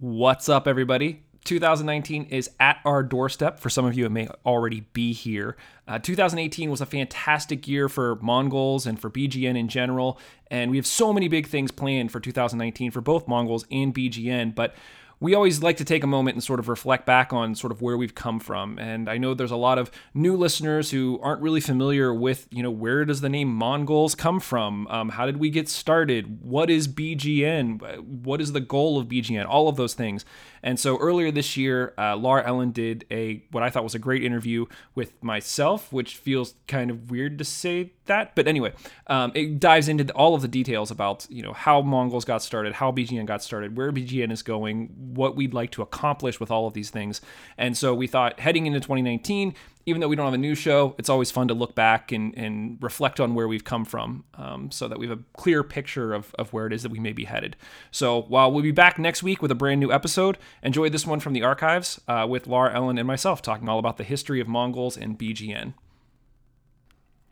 What's up, everybody? 2019 is at our doorstep. For some of you, it may already be here. Uh, 2018 was a fantastic year for Mongols and for BGN in general, and we have so many big things planned for 2019 for both Mongols and BGN. But we always like to take a moment and sort of reflect back on sort of where we've come from. And I know there's a lot of new listeners who aren't really familiar with, you know, where does the name Mongols come from? Um, how did we get started? What is BGN? What is the goal of BGN? All of those things. And so earlier this year, uh, Laura Ellen did a what I thought was a great interview with myself, which feels kind of weird to say that, but anyway, um, it dives into all of the details about you know how Mongols got started, how BGN got started, where BGN is going, what we'd like to accomplish with all of these things. And so we thought heading into 2019, even though we don't have a new show, it's always fun to look back and, and reflect on where we've come from um, so that we have a clear picture of, of where it is that we may be headed. So while we'll be back next week with a brand new episode, enjoy this one from the archives uh, with Laura Ellen and myself talking all about the history of Mongols and BGN.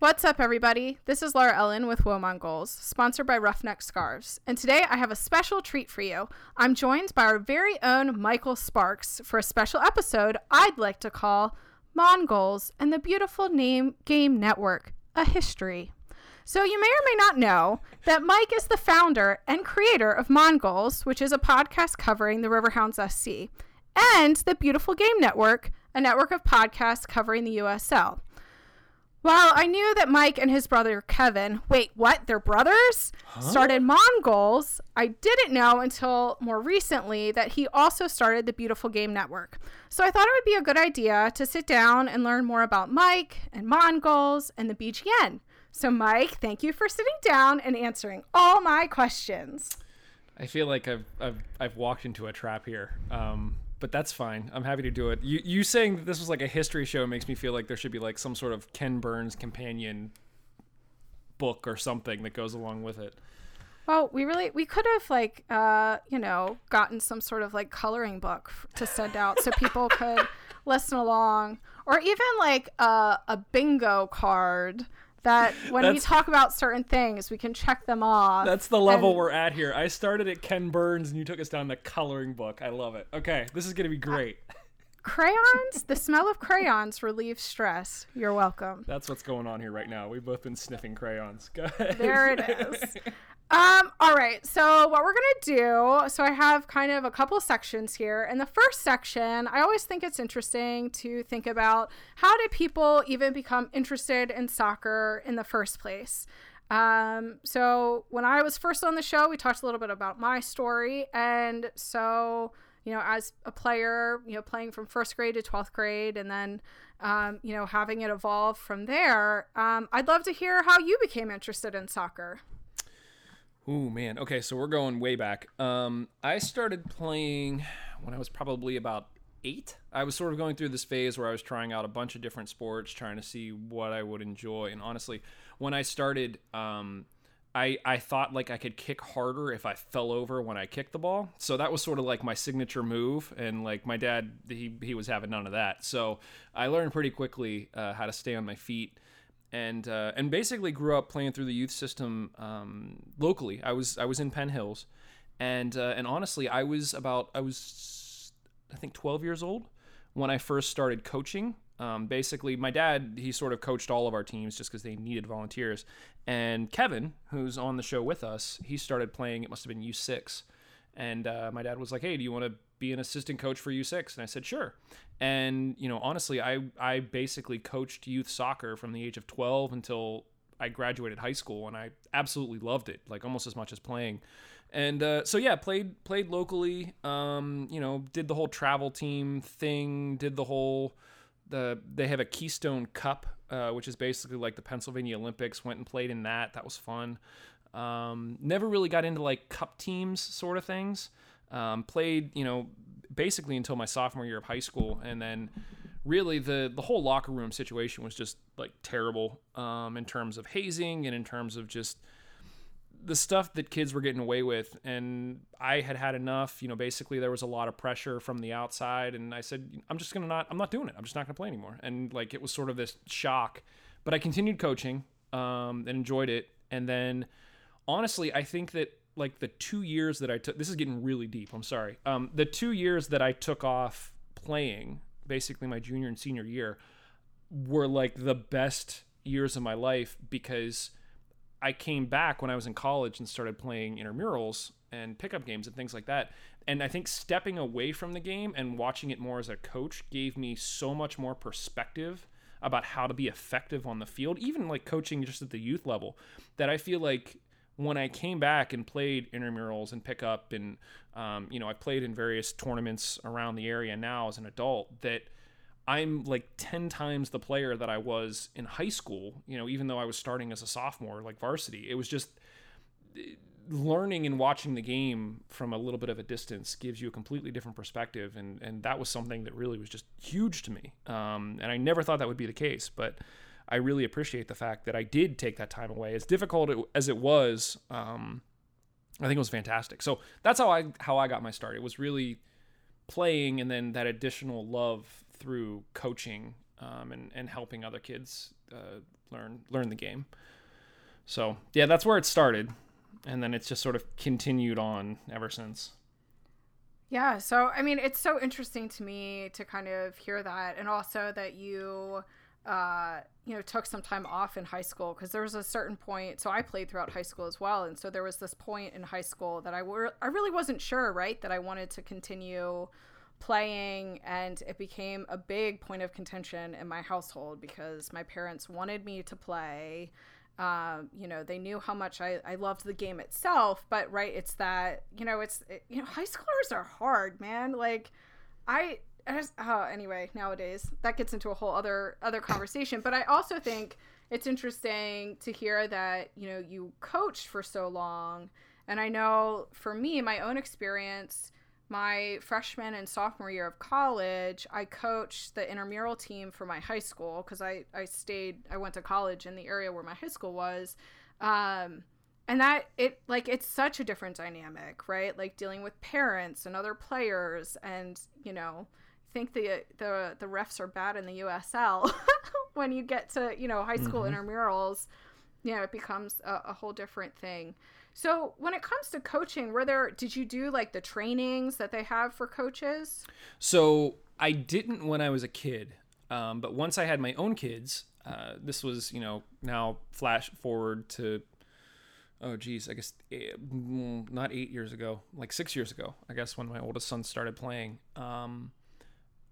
What's up, everybody? This is Laura Ellen with Woe Mongols, sponsored by Roughneck Scarves. And today I have a special treat for you. I'm joined by our very own Michael Sparks for a special episode I'd like to call Mongols and the beautiful name game network, a history. So you may or may not know that Mike is the founder and creator of Mongols, which is a podcast covering the Riverhounds SC, and the Beautiful Game Network, a network of podcasts covering the USL. While I knew that Mike and his brother Kevin, wait, what? They're brothers? Huh? Started Mongols, I didn't know until more recently that he also started the Beautiful Game Network. So I thought it would be a good idea to sit down and learn more about Mike and Mongols and the BGN. So, Mike, thank you for sitting down and answering all my questions. I feel like I've I've, I've walked into a trap here. Um, but that's fine. I'm happy to do it. You you saying that this was like a history show makes me feel like there should be like some sort of Ken Burns companion book or something that goes along with it. Well, we really we could have like uh, you know, gotten some sort of like coloring book to send out so people could listen along or even like a, a bingo card that when that's, we talk about certain things, we can check them off. That's the level and, we're at here. I started at Ken Burns and you took us down the coloring book. I love it. Okay, this is going to be great. Uh, crayons, the smell of crayons relieves stress. You're welcome. That's what's going on here right now. We've both been sniffing crayons. There it is. Um, all right. So what we're gonna do, so I have kind of a couple sections here. In the first section, I always think it's interesting to think about how did people even become interested in soccer in the first place. Um, so when I was first on the show, we talked a little bit about my story, and so you know, as a player, you know, playing from first grade to twelfth grade, and then um, you know, having it evolve from there. Um, I'd love to hear how you became interested in soccer. Ooh man. Okay, so we're going way back. Um, I started playing when I was probably about eight. I was sort of going through this phase where I was trying out a bunch of different sports, trying to see what I would enjoy. And honestly, when I started, um, I I thought like I could kick harder if I fell over when I kicked the ball. So that was sort of like my signature move. And like my dad, he he was having none of that. So I learned pretty quickly uh, how to stay on my feet and uh, and basically grew up playing through the youth system um, locally. I was I was in Penn Hills, and uh, and honestly, I was about I was I think 12 years old when I first started coaching. Um, basically, my dad he sort of coached all of our teams just because they needed volunteers, and Kevin, who's on the show with us, he started playing. It must have been U6, and uh, my dad was like, "Hey, do you want to be an assistant coach for U6?" And I said, "Sure." And you know, honestly, I I basically coached youth soccer from the age of 12 until I graduated high school, and I absolutely loved it, like almost as much as playing. And uh, so yeah, played played locally. Um, you know, did the whole travel team thing. Did the whole the they have a Keystone Cup, uh, which is basically like the Pennsylvania Olympics. Went and played in that. That was fun. Um, never really got into like cup teams sort of things. Um, played, you know, basically until my sophomore year of high school, and then really the the whole locker room situation was just like terrible um, in terms of hazing and in terms of just the stuff that kids were getting away with and i had had enough you know basically there was a lot of pressure from the outside and i said i'm just gonna not i'm not doing it. I'm just not gonna play anymore. And like it was sort of this shock but i continued coaching um, and enjoyed it and then honestly i think that like the two years that I took. This is getting really deep. I'm sorry. Um, the two years that I took off playing, basically my junior and senior year, were like the best years of my life because I came back when I was in college and started playing intramurals and pickup games and things like that. And I think stepping away from the game and watching it more as a coach gave me so much more perspective about how to be effective on the field, even like coaching just at the youth level, that I feel like when I came back and played intramurals and pickup, and um, you know, I played in various tournaments around the area now as an adult, that I'm like 10 times the player that I was in high school, you know, even though I was starting as a sophomore, like varsity. It was just learning and watching the game from a little bit of a distance gives you a completely different perspective. And, and that was something that really was just huge to me. Um, and I never thought that would be the case, but I really appreciate the fact that I did take that time away. As difficult as it was, um, I think it was fantastic. So that's how I how I got my start. It was really playing, and then that additional love through coaching um, and and helping other kids uh, learn learn the game. So yeah, that's where it started, and then it's just sort of continued on ever since. Yeah, so I mean, it's so interesting to me to kind of hear that, and also that you uh, you know, took some time off in high school because there was a certain point. So I played throughout high school as well, and so there was this point in high school that I were I really wasn't sure, right, that I wanted to continue playing, and it became a big point of contention in my household because my parents wanted me to play. Um, you know, they knew how much I, I loved the game itself, but right, it's that you know, it's it, you know, high schoolers are hard, man. Like, I oh, anyway, nowadays that gets into a whole other other conversation. But I also think it's interesting to hear that you know you coached for so long, and I know for me, my own experience, my freshman and sophomore year of college, I coached the intramural team for my high school because I I stayed I went to college in the area where my high school was. Um, and that it like it's such a different dynamic right like dealing with parents and other players and you know think the the the refs are bad in the USL when you get to you know high school mm-hmm. intramurals you know it becomes a, a, whole different thing. So when it comes to coaching were there did you do like the trainings that they have for coaches? So i didn't when i was a kid um, but once i had my own kids uh, this was you know now flash forward to oh geez i guess eight, mm, not eight years ago like six years ago i guess when my oldest son started playing. Um,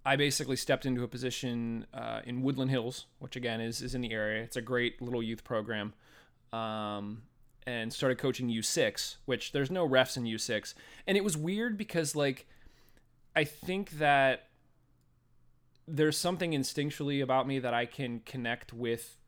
I basically stepped into a position uh, in Woodland Hills, which again is, is in the area. It's a great little youth program. Um, and started coaching U6, which there's no refs in U6. And it was weird because, like, I think that there's something instinctually about me that I can connect with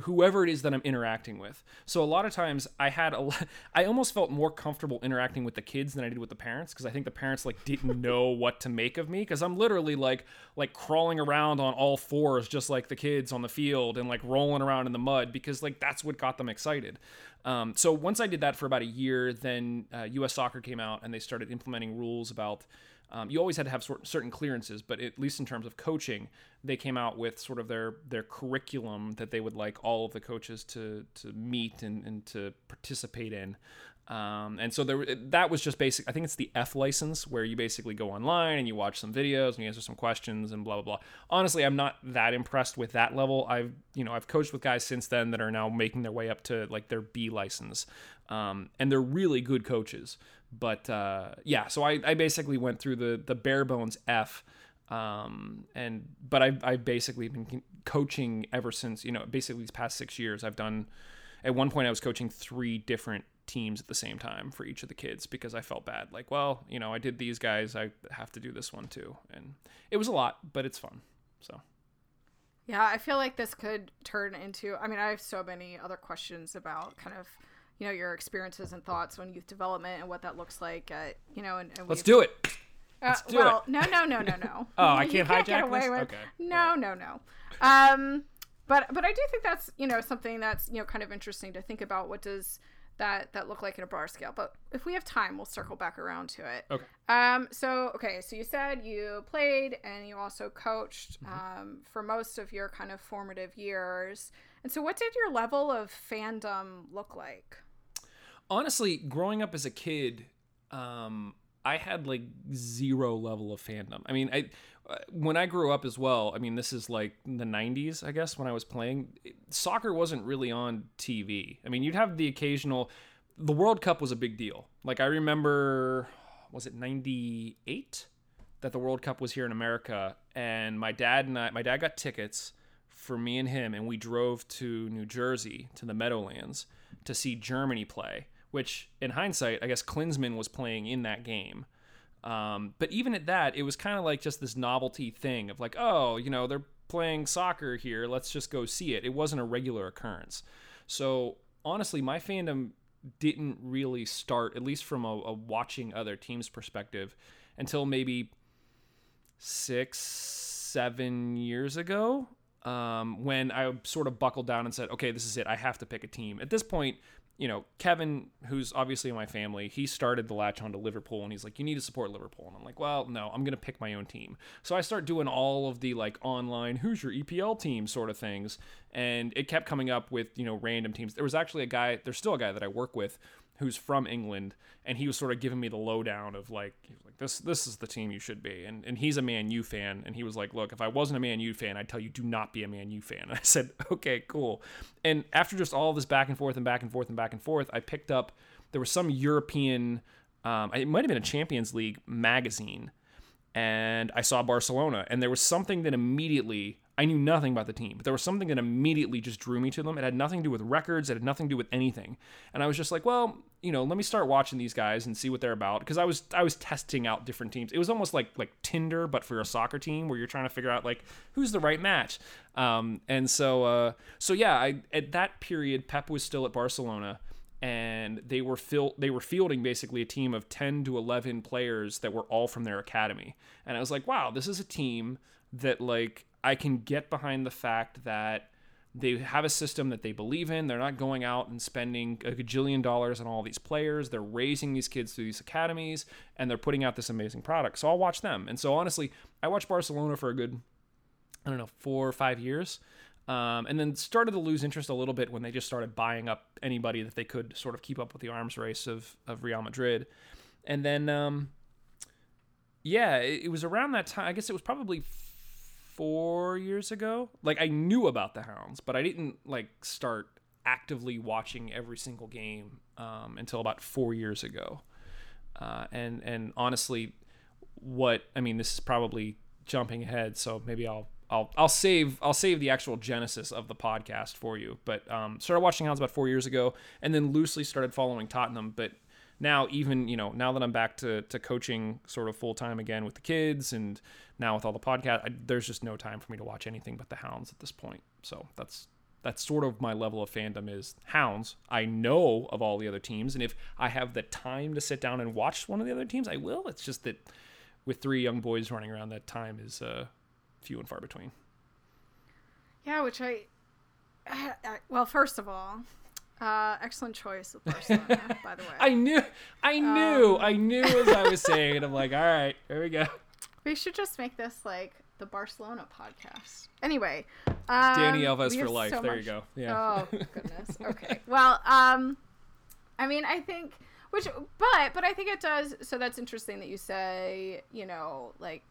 whoever it is that I'm interacting with. So a lot of times I had a I almost felt more comfortable interacting with the kids than I did with the parents because I think the parents like didn't know what to make of me because I'm literally like like crawling around on all fours just like the kids on the field and like rolling around in the mud because like that's what got them excited. Um, so once I did that for about a year, then uh, U.S. Soccer came out and they started implementing rules about um, you always had to have sort, certain clearances, but at least in terms of coaching, they came out with sort of their their curriculum that they would like all of the coaches to to meet and, and to participate in. Um, and so there, that was just basic. I think it's the F license where you basically go online and you watch some videos and you answer some questions and blah blah blah. Honestly, I'm not that impressed with that level. I've you know I've coached with guys since then that are now making their way up to like their B license, um, and they're really good coaches. But uh, yeah, so I, I basically went through the the bare bones F. Um, and but I've, I've basically been coaching ever since you know basically these past six years i've done at one point i was coaching three different teams at the same time for each of the kids because I felt bad. Like, well, you know, I did these guys, I have to do this one too. And it was a lot, but it's fun. So. Yeah, I feel like this could turn into. I mean, I have so many other questions about kind of, you know, your experiences and thoughts on youth development and what that looks like. At, you know, and, and let's do it. Uh, Let's do well, it. no, no, no, no, no. oh, I can't, can't hijack away this. With, okay. No, no, no. Um, but but I do think that's you know something that's you know kind of interesting to think about. What does that that look like in a bar scale. But if we have time, we'll circle back around to it. Okay. Um. So okay. So you said you played and you also coached mm-hmm. um, for most of your kind of formative years. And so, what did your level of fandom look like? Honestly, growing up as a kid, um, I had like zero level of fandom. I mean, I uh, when I grew up as well. I mean, this is like the '90s, I guess, when I was playing. Soccer wasn't really on TV. I mean, you'd have the occasional. The World Cup was a big deal. Like I remember, was it '98 that the World Cup was here in America, and my dad and I, my dad got tickets for me and him, and we drove to New Jersey to the Meadowlands to see Germany play which in hindsight, I guess Klinsmann was playing in that game. Um, but even at that, it was kind of like just this novelty thing of like, oh, you know, they're playing soccer here. Let's just go see it. It wasn't a regular occurrence. So honestly, my fandom didn't really start, at least from a, a watching other teams perspective, until maybe six, seven years ago. Um, when I sort of buckled down and said, okay, this is it. I have to pick a team. At this point, you know, Kevin, who's obviously in my family, he started the latch on to Liverpool and he's like, you need to support Liverpool. And I'm like, well, no, I'm going to pick my own team. So I start doing all of the like online, who's your EPL team sort of things. And it kept coming up with, you know, random teams. There was actually a guy, there's still a guy that I work with who's from England, and he was sort of giving me the lowdown of like, like this this is the team you should be, and and he's a Man U fan, and he was like, look, if I wasn't a Man U fan, I'd tell you do not be a Man U fan. And I said, okay, cool. And after just all this back and forth and back and forth and back and forth, I picked up there was some European, um, it might have been a Champions League magazine, and I saw Barcelona, and there was something that immediately I knew nothing about the team, but there was something that immediately just drew me to them. It had nothing to do with records, it had nothing to do with anything. And I was just like, well, you know, let me start watching these guys and see what they're about because I was I was testing out different teams. It was almost like like Tinder but for a soccer team where you're trying to figure out like who's the right match. Um, and so uh, so yeah, I at that period Pep was still at Barcelona and they were fil- they were fielding basically a team of 10 to 11 players that were all from their academy. And I was like, wow, this is a team that like I can get behind the fact that they have a system that they believe in. They're not going out and spending a gajillion dollars on all these players. They're raising these kids through these academies and they're putting out this amazing product. So I'll watch them. And so honestly, I watched Barcelona for a good, I don't know, four or five years. Um, and then started to lose interest a little bit when they just started buying up anybody that they could sort of keep up with the arms race of, of Real Madrid. And then, um, yeah, it, it was around that time. I guess it was probably four years ago. Like I knew about the Hounds, but I didn't like start actively watching every single game um, until about four years ago. Uh, and and honestly, what I mean, this is probably jumping ahead, so maybe I'll I'll I'll save I'll save the actual genesis of the podcast for you. But um, started watching Hounds about four years ago, and then loosely started following Tottenham. But now even you know now that I'm back to to coaching sort of full time again with the kids and now with all the podcast, I, there's just no time for me to watch anything but the Hounds at this point. So that's that's sort of my level of fandom is Hounds. I know of all the other teams, and if I have the time to sit down and watch one of the other teams, I will. It's just that with three young boys running around, that time is uh, few and far between. Yeah, which I, I, I well, first of all, uh, excellent choice with Barcelona, by the way. I knew, I knew, um, I knew as I was saying. it. I'm like, all right, here we go. We should just make this like the Barcelona podcast. Anyway, um, Dani Alves for life. So there much... you go. Yeah. Oh goodness. Okay. well, um, I mean, I think which, but but I think it does. So that's interesting that you say, you know, like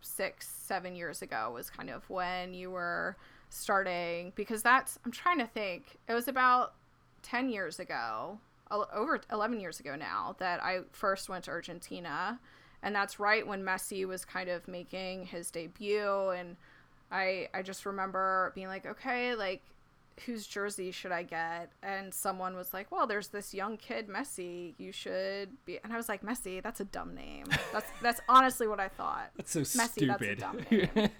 six, seven years ago was kind of when you were starting because that's. I'm trying to think. It was about ten years ago, over eleven years ago now, that I first went to Argentina. And that's right when Messi was kind of making his debut. And I I just remember being like okay like whose jersey should I get and someone was like well there's this young kid Messi you should be and I was like Messi that's a dumb name that's that's honestly what I thought that's so Messi stupid. that's a dumb name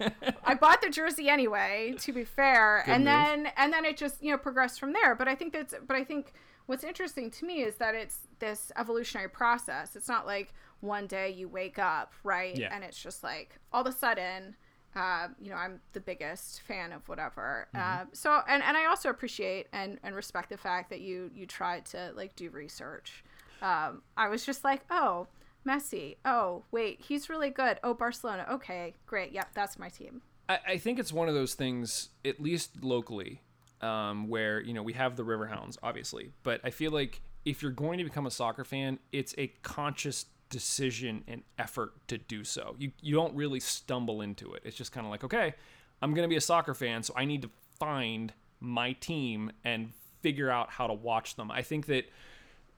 I bought the jersey anyway to be fair Good and move. then and then it just you know progressed from there but I think that's but I think what's interesting to me is that it's this evolutionary process it's not like one day you wake up, right? Yeah. And it's just like all of a sudden, uh, you know, I'm the biggest fan of whatever. Mm-hmm. Uh, so, and, and I also appreciate and, and respect the fact that you, you tried to like do research. Um, I was just like, oh, Messi. Oh, wait, he's really good. Oh, Barcelona. Okay, great. Yep, that's my team. I, I think it's one of those things, at least locally, um, where you know we have the Riverhounds, obviously, but I feel like if you're going to become a soccer fan, it's a conscious decision and effort to do so. You you don't really stumble into it. It's just kind of like, okay, I'm going to be a soccer fan, so I need to find my team and figure out how to watch them. I think that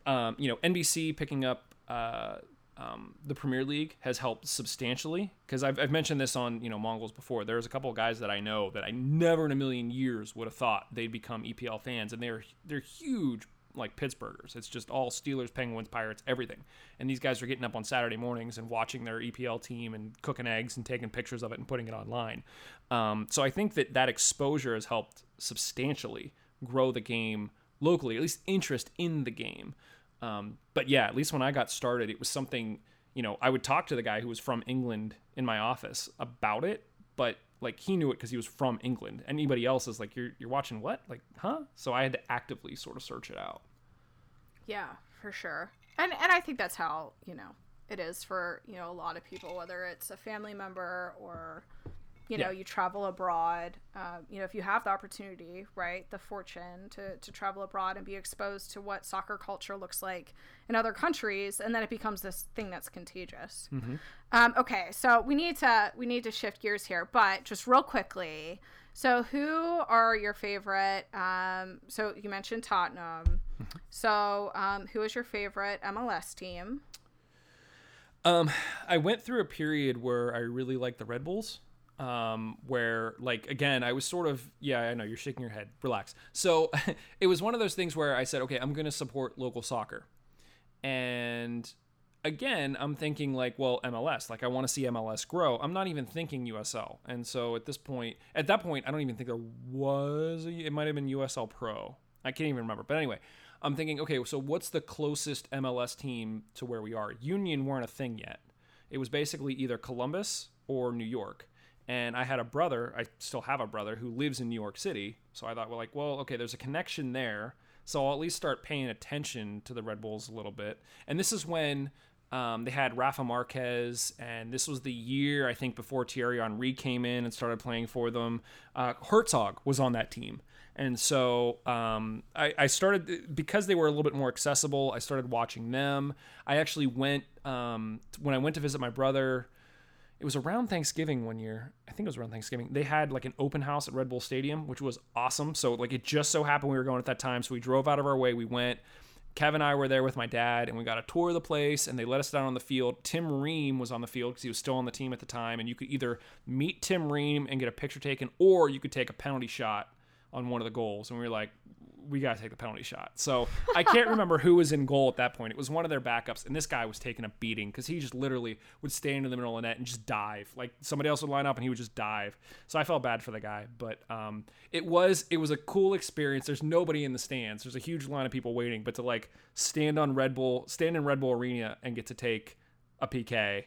um, you know NBC picking up uh, um, the Premier League has helped substantially because I've, I've mentioned this on you know Mongols before. There's a couple of guys that I know that I never in a million years would have thought they'd become EPL fans, and they're they're huge like Pittsburghers. It's just all Steelers, Penguins, Pirates, everything. And these guys are getting up on Saturday mornings and watching their EPL team and cooking eggs and taking pictures of it and putting it online. Um, so I think that that exposure has helped substantially grow the game locally, at least interest in the game. Um, but yeah, at least when I got started, it was something, you know, I would talk to the guy who was from England in my office about it, but like he knew it because he was from England. Anybody else is like, you're, you're watching what? Like, huh? So I had to actively sort of search it out. Yeah, for sure. And, and I think that's how, you know, it is for, you know, a lot of people, whether it's a family member or, you know, Yeah. you travel abroad. Uh, you know, if you have the opportunity, right, the fortune to, to travel abroad and be exposed to what soccer culture looks like in other countries, and then it becomes this thing that's contagious. Um, okay, so we need to we need to shift gears here, but just real quickly. So, who are your favorite? Um, so you mentioned Tottenham. So, um, who is your favorite MLS team? Um, I went through a period where I really liked the Red Bulls. Um, where like again, I was sort of yeah, I know you're shaking your head. Relax. So it was one of those things where I said, okay, I'm gonna support local soccer, and again, I'm thinking like, well, MLS. Like I want to see MLS grow. I'm not even thinking USL. And so at this point, at that point, I don't even think there was. A, it might have been USL Pro. I can't even remember. But anyway, I'm thinking, okay, so what's the closest MLS team to where we are? Union weren't a thing yet. It was basically either Columbus or New York. And I had a brother, I still have a brother who lives in New York City. So I thought, well, like, well, okay, there's a connection there. So I'll at least start paying attention to the Red Bulls a little bit. And this is when um, they had Rafa Marquez, and this was the year I think before Thierry Henry came in and started playing for them. Uh, Herzog was on that team, and so um, I, I started because they were a little bit more accessible. I started watching them. I actually went um, when I went to visit my brother. It was around Thanksgiving one year. I think it was around Thanksgiving. They had like an open house at Red Bull Stadium, which was awesome. So like it just so happened we were going at that time, so we drove out of our way. We went. Kevin and I were there with my dad, and we got a tour of the place, and they let us down on the field. Tim Ream was on the field because he was still on the team at the time, and you could either meet Tim Ream and get a picture taken, or you could take a penalty shot on one of the goals. And we were like, we got to take the penalty shot. So I can't remember who was in goal at that point. It was one of their backups, and this guy was taking a beating because he just literally would stand in the middle of the net and just dive. Like somebody else would line up and he would just dive. So I felt bad for the guy, but um, it was it was a cool experience. There's nobody in the stands. There's a huge line of people waiting, but to like stand on Red Bull, stand in Red Bull Arena and get to take a PK,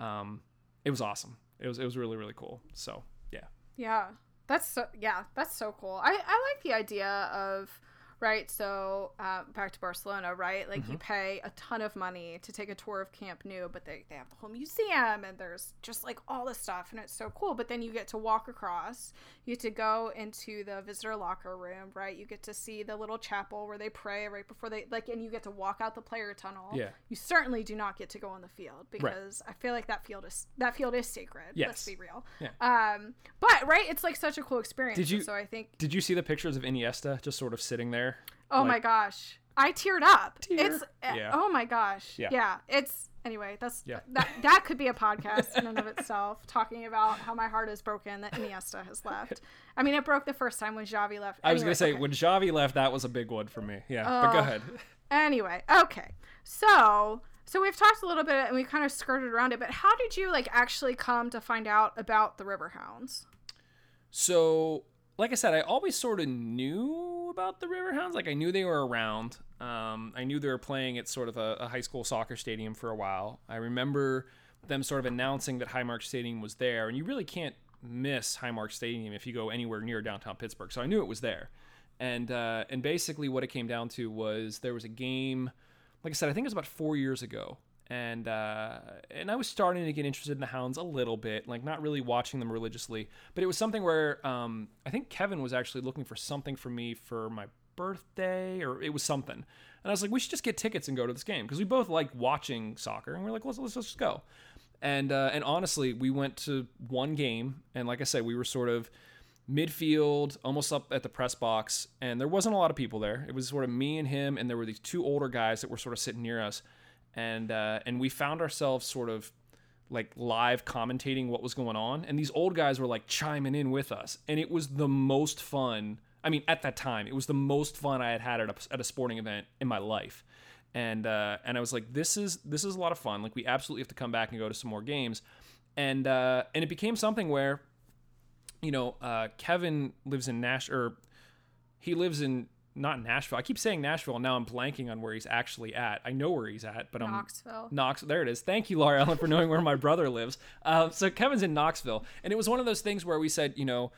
um, it was awesome. It was it was really really cool. So yeah. Yeah, that's so yeah, that's so cool. I I like the idea of right. So uh, back to Barcelona, right? Like you pay a ton of money to take a tour of Camp Nou, but they they have the whole museum and there's just like all this stuff, and it's so cool. But then you get to walk across. You get to go into the visitor locker room, right? You get to see the little chapel where they pray right before they like, and you get to walk out the player tunnel. Yeah. You certainly do not get to go on the field because I feel like that field is that field is sacred. Yes. Let's be real. Yeah. Um, but right, it's like such a cool experience. Did you- and So I think. Did you see the pictures of Iniesta just sort of sitting there? Oh my gosh, I teared up. Tear. It's. uh, Yeah. Oh my gosh. Yeah. Yeah. It's. Anyway, that's Yeah. that. That could be a podcast in and of itself, talking about how my heart is broken that Iniesta has left. I mean, it broke the first time when Xavi left. I was Anyway, gonna say okay. when Xavi left, that was a big one for me. Yeah, but go ahead. Anyway, okay. So, so we've talked a little bit and we kind of skirted around it, but how did you like actually come to find out about the Riverhounds? So, like I said, I always sort of knew about the Riverhounds. Like I knew they were around. Um, I knew they were playing at sort of a, a high school soccer stadium for a while. I remember them sort of announcing that Highmark Stadium was there, and you really can't miss Highmark Stadium if you go anywhere near downtown Pittsburgh. So I knew it was there. And uh, and basically what it came down to was there was a game, like I said, I think it was about four years ago, and uh, and I was starting to get interested in the Hounds a little bit, like not really watching them religiously, but it was something where um, I think Kevin was actually looking for something for me for my birthday or it was something. And I was like, we should just get tickets and go to this game because we both like watching soccer. And we're like, let's let's just go. And uh, and honestly, we went to one game, and like I said, we were sort of midfield, almost up at the press box, and there wasn't a lot of people there. It was sort of me and him, and there were these two older guys that were sort of sitting near us, and uh, and we found ourselves sort of like live commentating what was going on, and these old guys were like chiming in with us, and it was the most fun. I mean, at that time, it was the most fun I had had at a, at a sporting event in my life, and uh, and I was like, this is this is a lot of fun. Like we absolutely have to come back and go to some more games, and uh, and it became something where you know, uh, Kevin lives in Nash, or he lives in not Nashville. I keep saying Nashville, and now I'm blanking on where he's actually at. I know where he's at, but I'm Knoxville. Knox. There it is. Thank you, Laura Ellen, for knowing where my brother lives. Uh, so Kevin's in Knoxville, and it was one of those things where we said, you know,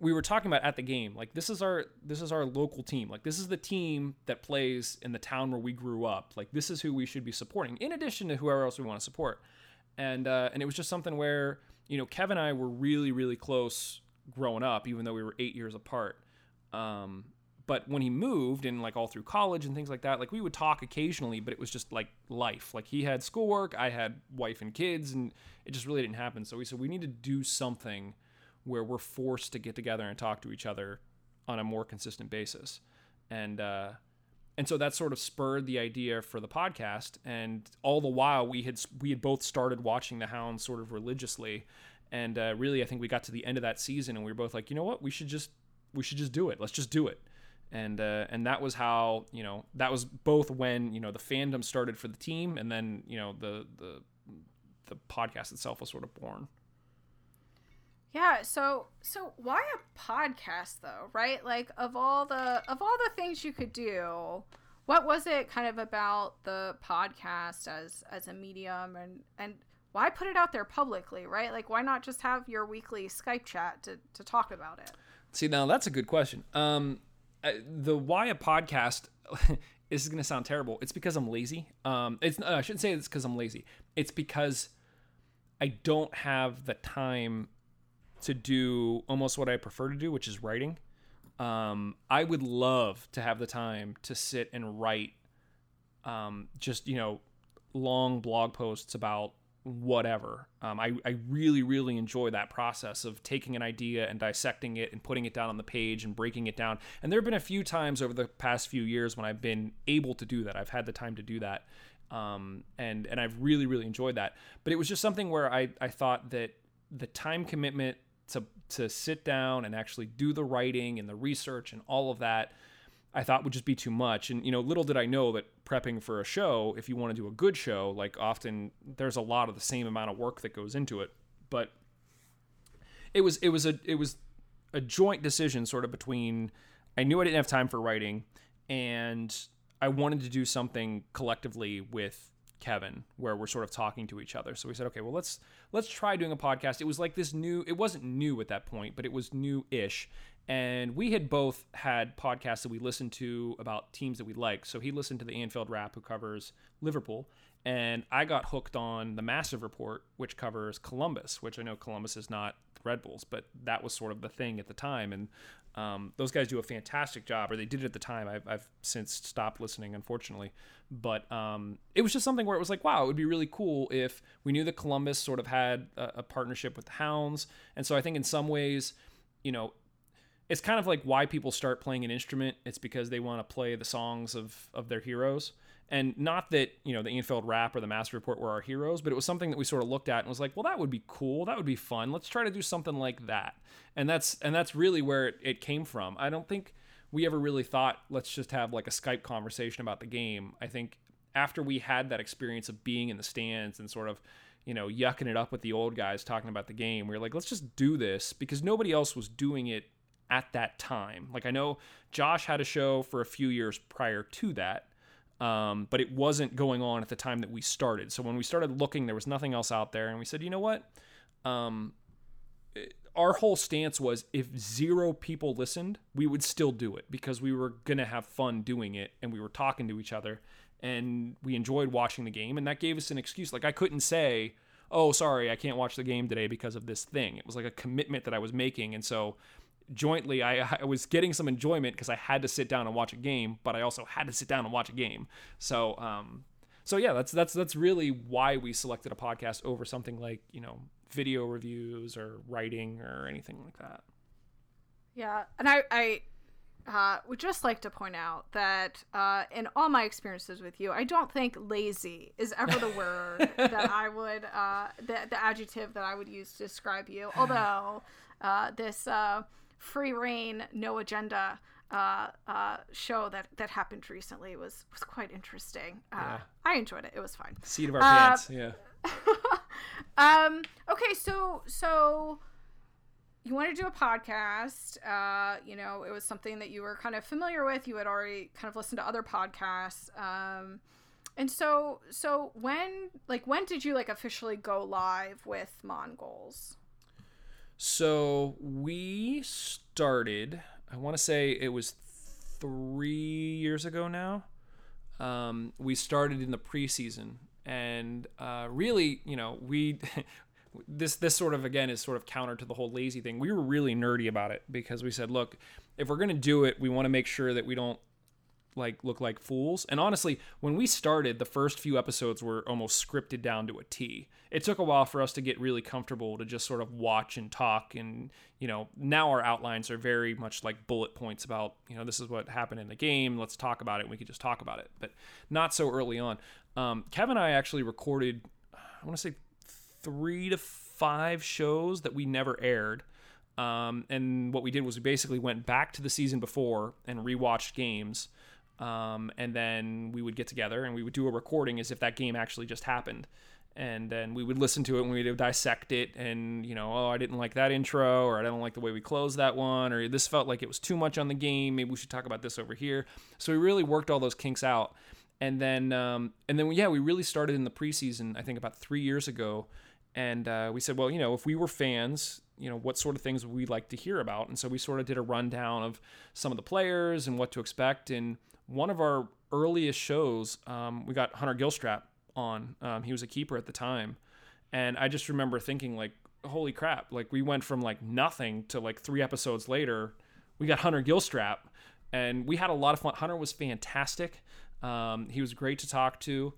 we were talking about at the game, like this is our this is our local team. Like this is the team that plays in the town where we grew up. Like this is who we should be supporting, in addition to whoever else we want to support. And uh, and it was just something where you know Kevin and I were really really close growing up, even though we were eight years apart. Um, but when he moved and like all through college and things like that, like we would talk occasionally, but it was just like life. Like he had schoolwork, I had wife and kids, and it just really didn't happen. So we said we need to do something where we're forced to get together and talk to each other on a more consistent basis. And uh, and so that sort of spurred the idea for the podcast. And all the while we had we had both started watching the Hounds sort of religiously and uh, really, I think we got to the end of that season, and we were both like, you know what, we should just we should just do it. Let's just do it. And uh, and that was how you know that was both when you know the fandom started for the team, and then you know the the the podcast itself was sort of born. Yeah, so so why a podcast though, right? Like of all the of all the things you could do, what was it kind of about the podcast as as a medium and and why put it out there publicly, right? Like, why not just have your weekly Skype chat to, to talk about it? See, now that's a good question. Um, the why a podcast this is going to sound terrible. It's because I'm lazy. Um, it's I shouldn't say it's because I'm lazy. It's because I don't have the time to do almost what I prefer to do, which is writing. Um, I would love to have the time to sit and write, um, just you know, long blog posts about whatever. Um, I, I really, really enjoy that process of taking an idea and dissecting it and putting it down on the page and breaking it down. And there have been a few times over the past few years when I've been able to do that. I've had the time to do that. Um, and, and I've really, really enjoyed that. But it was just something where I, I thought that the time commitment to, to sit down and actually do the writing and the research and all of that – I thought would just be too much. And you know, little did I know that prepping for a show, if you want to do a good show, like often there's a lot of the same amount of work that goes into it. But it was it was a it was a joint decision sort of between I knew I didn't have time for writing and I wanted to do something collectively with Kevin where we're sort of talking to each other. So we said, okay, well let's let's try doing a podcast. It was like this new it wasn't new at that point, but it was new-ish and we had both had podcasts that we listened to about teams that we like. So he listened to the Anfield Wrap, who covers Liverpool, and I got hooked on the Massive Report, which covers Columbus, which I know Columbus is not Red Bulls, but that was sort of the thing at the time, and um, those guys do a fantastic job, or they did it at the time. I've, I've since stopped listening, unfortunately, but um, it was just something where it was like, wow, it would be really cool if we knew that Columbus sort of had a, a partnership with the Hounds, and so I think in some ways, you know, it's kind of like why people start playing an instrument. It's because they want to play the songs of of their heroes. And not that, you know, the Anfield Wrap or the Massive Report were our heroes, but it was something that we sort of looked at and was like, well, that would be cool. That would be fun. Let's try to do something like that. And that's and that's really where it, it came from. I don't think we ever really thought let's just have like a Skype conversation about the game. I think after we had that experience of being in the stands and sort of you know, yucking it up with the old guys talking about the game. We were like, let's just do this because nobody else was doing it at that time. Like I know Josh had a show for a few years prior to that, um, but it wasn't going on at the time that we started. So when we started looking, there was nothing else out there, and we said, you know what? Um, our whole stance was if zero people listened, we would still do it because we were gonna have fun doing it, and we were talking to each other, and we enjoyed watching the game, and that gave us an excuse. Like I couldn't say. Oh, sorry, I can't watch the game today because of this thing. It was like a commitment that I was making. And so jointly I, I was getting some enjoyment because I had to sit down and watch a game, but I also had to sit down and watch a game. So um, so yeah, that's that's that's really why we selected a podcast over something like you know video reviews or writing or anything like that. Yeah, and I I uh, would just like to point out that uh, in all my experiences with you, I don't think lazy is ever the word that I would, uh, the, the adjective that I would use to describe you. Although uh, this uh, free reign, no agenda uh, uh, show that, that happened recently was, was quite interesting. Yeah. I enjoyed it. It was fine. Seat of our pants. Yeah. um, okay, so so you wanted to do a podcast. Uh, you know, it was something that you were kind of familiar with. You had already kind of listened to other podcasts. Um, and so, so when, like, when did you like officially go live with Mongols? So we started. I want to say it was three years ago now. Um, we started in the preseason, and uh, really, you know, we this this sort of again is sort of counter to the whole lazy thing. We were really nerdy about it because we said, look, if we're gonna do it, we want to make sure that we don't like look like fools. And honestly, when we started, the first few episodes were almost scripted down to a T. It took a while for us to get really comfortable to just sort of watch and talk and, you know, now our outlines are very much like bullet points about, you know, this is what happened in the game, let's talk about it, we could just talk about it. But not so early on. Um, Kevin and I actually recorded I want to say three to five shows that we never aired. Um, and what we did was we basically went back to the season before and rewatched games. Um, and then we would get together and we would do a recording as if that game actually just happened. And then we would listen to it and we would dissect it. And, you know, oh, I didn't like that intro, or I don't like the way we closed that one, or this felt like it was too much on the game. Maybe we should talk about this over here. So we really worked all those kinks out. And then, um, and then, yeah, we really started in the preseason, I think about three years ago and uh, we said, well, you know, if we were fans, you know, what sort of things we like to hear about? And so we sort of did a rundown of some of the players and what to expect. And one of our earliest shows, um, we got Hunter Gilstrap on. Um, he was a keeper at the time, and I just remember thinking like, holy crap! Like we went from like nothing to like three episodes later, we got Hunter Gilstrap, and we had a lot of fun. Hunter was fantastic. Um, he was great to talk to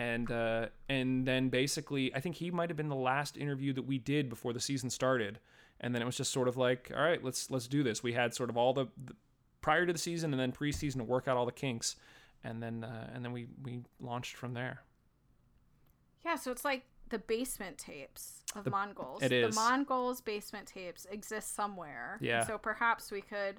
and uh, and then basically I think he might have been the last interview that we did before the season started, and then it was just sort of like, all right, let's let's do this. We had sort of all the, the prior to the season and then preseason to work out all the kinks, and then uh, and then we we launched from there. Yeah, so it's like the basement tapes of The- Mongols. it is. The Mongols basement tapes exist somewhere. Yeah. So perhaps we could.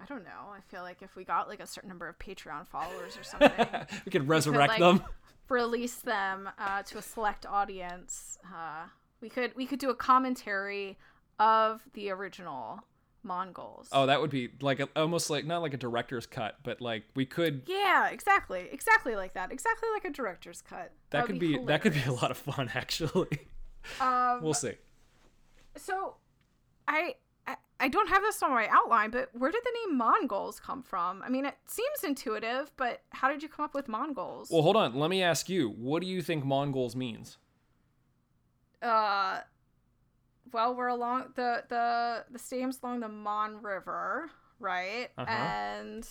I don't know. I feel like if we got like a certain number of Patreon followers or something, we could resurrect like, them. release them uh, to a select audience. Uh, we could we could do a commentary of the original Mongols. Oh, that would be like a, almost like not like a director's cut, but like we could. Yeah, exactly, exactly like that, exactly like a director's cut. That would could be that could be a lot of fun actually. Um, we'll see. So, I, I I don't have this on my outline, but where did the name Mongols come from? I mean, it seems intuitive, but how did you come up with Mongols? Well, hold on. Let me ask you. What do you think Mongols means? uh, well, we're along the the the stadium's along the Mon River, right? Uh-huh. And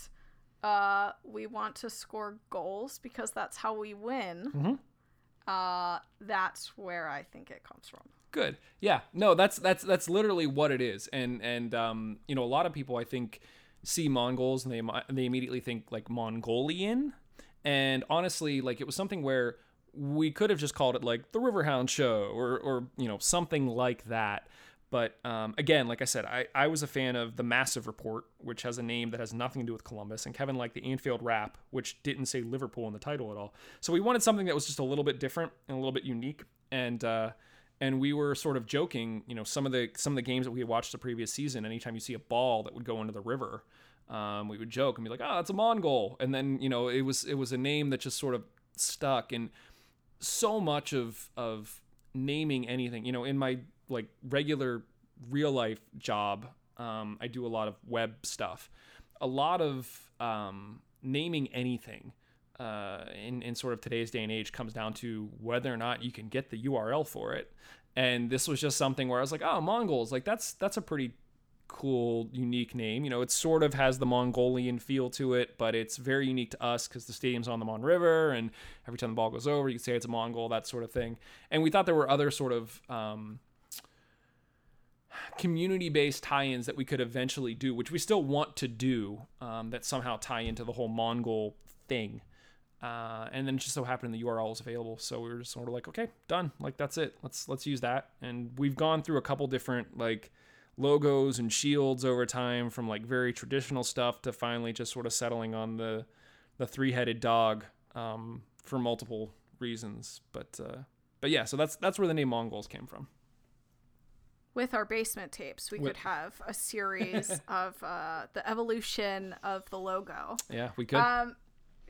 uh, we want to score goals because that's how we win. Mhm. Uh, that's where I think it comes from. Good. Yeah. No, that's that's that's literally what it is. And and um, you know, a lot of people I think see Mongols and they they immediately think like Mongolian. And honestly, like it was something where we could have just called it like the Riverhound Show or or you know something like that. But um, again, like I said, I, I was a fan of the Massive Report, which has a name that has nothing to do with Columbus, and Kevin liked the Anfield Wrap, which didn't say Liverpool in the title at all. So we wanted something that was just a little bit different and a little bit unique. And uh, and we were sort of joking, you know, some of the some of the games that we had watched the previous season. Anytime you see a ball that would go into the river, um, we would joke and be like, "Oh, it's a Mongol," and then you know it was it was a name that just sort of stuck. And so much of of naming anything, you know, in my like regular real life job, um, I do a lot of web stuff. A lot of um, naming anything uh, in, in sort of today's day and age comes down to whether or not you can get the URL for it. And this was just something where I was like, oh, Mongols, like that's that's a pretty cool, unique name. You know, it sort of has the Mongolian feel to it, but it's very unique to us because the stadium's on the Mon River, and every time the ball goes over, you can say it's a Mongol, that sort of thing. And we thought there were other sort of um, community-based tie-ins that we could eventually do, which we still want to do, um, that somehow tie into the whole Mongol thing. Uh, and then it just so happened the URL was available, so we were just sort of like, okay, done. Like that's it. Let's let's use that. And we've gone through a couple different like logos and shields over time, from like very traditional stuff to finally just sort of settling on the the three-headed dog um, for multiple reasons. But uh, but yeah, so that's that's where the name Mongols came from. With our basement tapes, we With- could have a series of uh, the evolution of the logo. Yeah, we could. Um,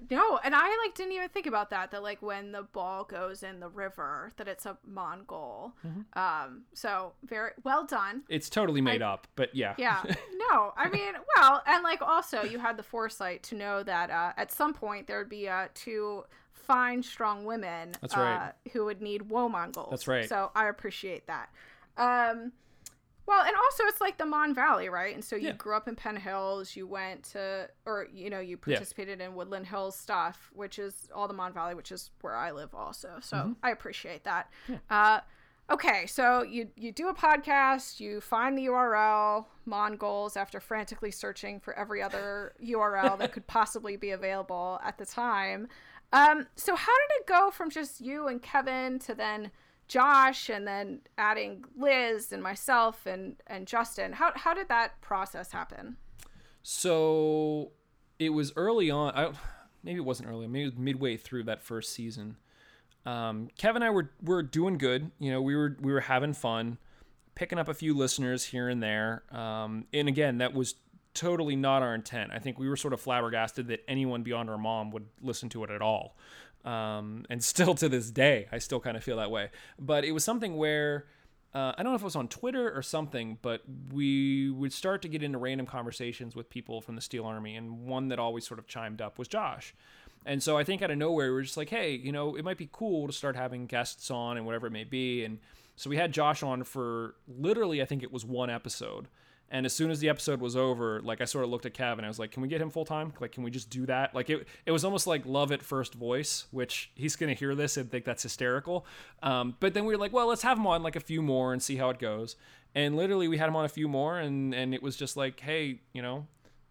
no, and I like didn't even think about that. That like when the ball goes in the river, that it's a Mongol. Mm-hmm. Um, so very well done. it's totally made up, but yeah. Yeah. No, I mean, well, and like also you had the foresight to know that uh, at some point there would be uh, two fine, strong women That's right. uh, who would need woe Mongols. That's right. So I appreciate that. Um, well, and also it's like the Mon Valley, right? And so you Yeah. grew up in Penn Hills. You went to, or you know, you Yeah. participated in Woodland Hills stuff, which is all the Mon Valley, which is where I live also. So Mm-hmm. I appreciate that. Uh, okay, so you you do a podcast, you find the URL Mon Mongols after frantically searching for every other URL that could possibly be available at the time. Um, so how did it go from just you and Kevin to then Josh and then adding Liz and myself and and Justin? How how did that process happen? So it was early on. I, maybe it wasn't early. Maybe was midway through that first season. Um, Kevin and I were were doing good. You know, we were we were having fun, picking up a few listeners here and there. Um, and again, that was totally not our intent. I think we were sort of flabbergasted that anyone beyond our mom would listen to it at all. Um, and still to this day, I still kind of feel that way. But it was something where uh, I don't know if it was on Twitter or something, but we would start to get into random conversations with people from the Steel Army, and one that always sort of chimed up was Josh. And so I think out of nowhere, we are just like, hey, you know, it might be cool to start having guests on and whatever it may be. And so we had Josh on for literally, I think it was one episode. And as soon as the episode was over, like I sort of looked at Kev and I was like, "Can we get him full time? Like, can we just do that?" Like it, it was almost like love at first voice, which he's gonna hear this and think that's hysterical. Um, but then we were like, "Well, let's have him on like a few more and see how it goes." And literally, we had him on a few more, and and it was just like, "Hey, you know,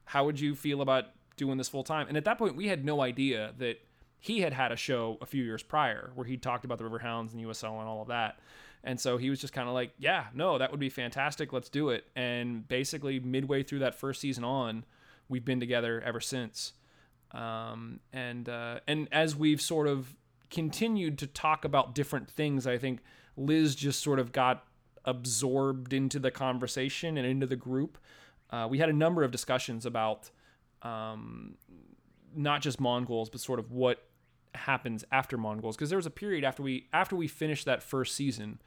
how would you feel about doing this full time?" And at that point, we had no idea that he had had a show a few years prior where he talked about the Riverhounds and USL and all of that. And so he was just kind of like, yeah, no, that would be fantastic. Let's do it. And basically, midway through that first season on, we've been together ever since. Um, and uh, and as we've sort of continued to talk about different things, I think Liz just sort of got absorbed into the conversation and into the group. Uh, we had a number of discussions about um, not just Mongols, but sort of what happens after Mongols. Because there was a period after we after we finished that first season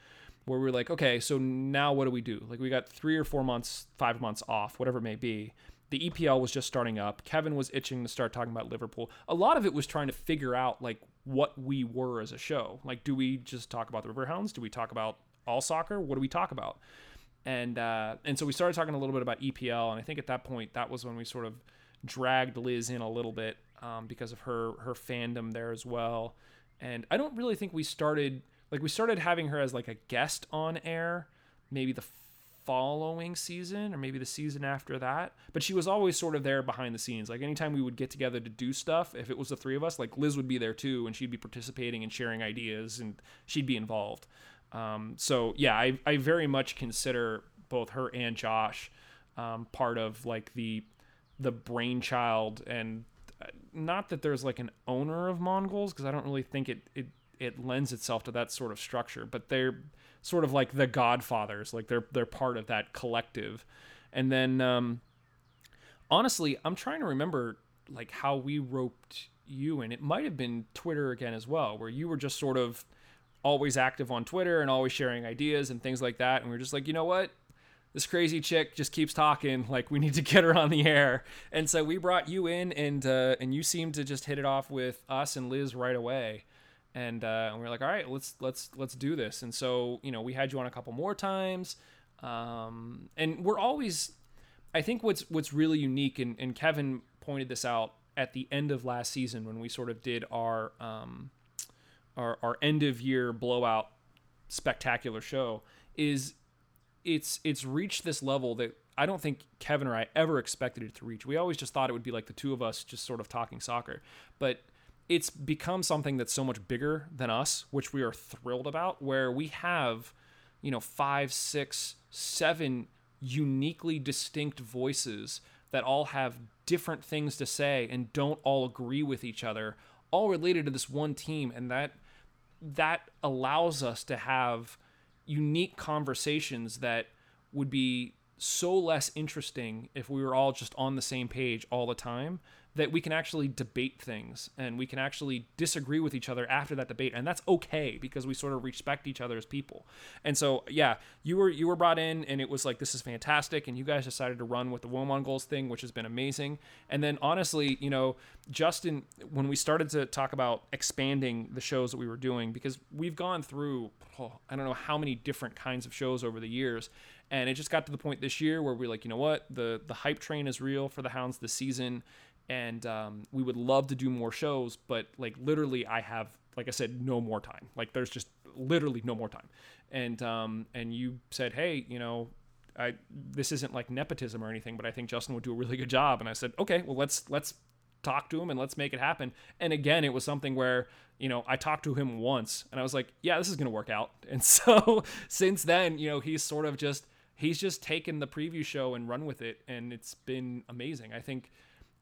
where we were like, okay, so now what do we do? Like we got three or four months, five months off, whatever it may be. The EPL was just starting up. Kevin was itching to start talking about Liverpool. A lot of it was trying to figure out like what we were as a show. Like, do we just talk about the Riverhounds? Do we talk about all soccer? What do we talk about? And uh, and so we started talking a little bit about EPL, and I think at that point that was when we sort of dragged Liz in a little bit um, because of her her fandom there as well. And I don't really think we started like we started having her as like a guest on air, maybe the following season or maybe the season after that. But she was always sort of there behind the scenes. Like anytime we would get together to do stuff, if it was the three of us, like Liz would be there too, and she'd be participating and sharing ideas, and she'd be involved. Um, so yeah, I, I very much consider both her and Josh um, part of like the the brainchild and not that there's like an owner of Mongols because I don't really think it, it it lends itself to that sort of structure, but they're sort of like the godfathers, like they're they're part of that collective. And then um, honestly, I'm trying to remember like how we roped you in. It might have been Twitter again as well, where you were just sort of always active on Twitter and always sharing ideas and things like that. And we are just like, you know what? This crazy chick just keeps talking. Like we need to get her on the air. And so we brought you in, and uh, and you seemed to just hit it off with us and Liz right away. And, uh, and we are like, all right, let's let's let's do this. And so you know, we had you on a couple more times, um, and we're always I think what's what's really unique, and, and Kevin pointed this out at the end of last season when we sort of did our um, our, our end of year blowout spectacular show, is it's it's reached this level that I don't think Kevin or I ever expected it to reach. We always just thought it would be like the two of us just sort of talking soccer, but it's become something that's so much bigger than us, which we are thrilled about. Where we have, you know, five, six, seven uniquely distinct voices that all have different things to say and don't all agree with each other, all related to this one team, and that that allows us to have unique conversations that would be so less interesting if we were all just on the same page all the time that we can actually debate things and we can actually disagree with each other after that debate and that's okay because we sort of respect each other as people. And so yeah you were you were brought in and it was like this is fantastic and you guys decided to run with the Womon goals thing which has been amazing. And then honestly you know Justin when we started to talk about expanding the shows that we were doing because we've gone through oh, I don't know how many different kinds of shows over the years and it just got to the point this year where we're like, you know what, the the hype train is real for the Hounds this season, and um, we would love to do more shows, but like literally, I have, like I said, no more time. Like there's just literally no more time, and um, and you said, hey, you know. I, this isn't like nepotism or anything, but I think Justin would do a really good job. And I said, okay, well let's let's talk to him and let's make it happen. And again, it was something where, you know, I talked to him once and I was like, yeah, this is going to work out. And so since then, you know, he's sort of just he's just taken the preview show and run with it and it's been amazing i think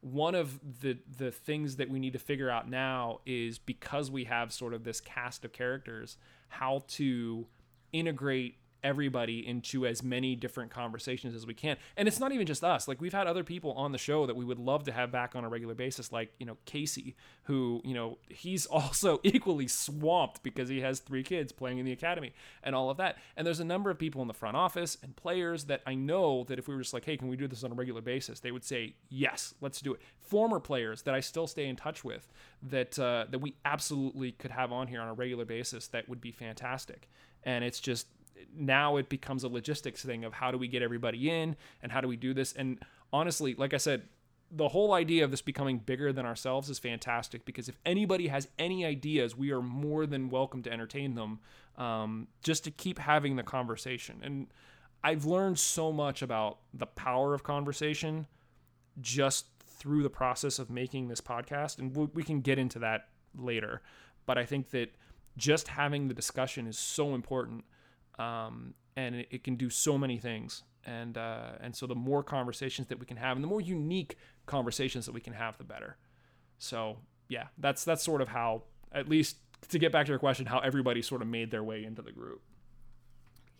one of the the things that we need to figure out now is because we have sort of this cast of characters how to integrate everybody into as many different conversations as we can. And it's not even just us. Like we've had other people on the show that we would love to have back on a regular basis, like, you know, Casey, who, you know, he's also equally swamped because he has three kids playing in the academy and all of that. And there's a number of people in the front office and players that I know that if we were just like, hey, can we do this on a regular basis? They would say, yes, let's do it. Former players that I still stay in touch with that uh, that we absolutely could have on here on a regular basis that would be fantastic. And it's just now it becomes a logistics thing of how do we get everybody in and how do we do this? And honestly like i said the whole idea of this becoming bigger than ourselves is fantastic because if anybody has any ideas we are more than welcome to entertain them um, just to keep having the conversation. And i've learned so much about the power of conversation just through the process of making this podcast and we can get into that later. But i think that just having the discussion is so important um, and it, it, can do so many things. And uh, and so the more conversations that we can have, and the more unique conversations that we can have, the better. So yeah, that's that's sort of how, at least to get back to your question, how everybody sort of made their way into the group.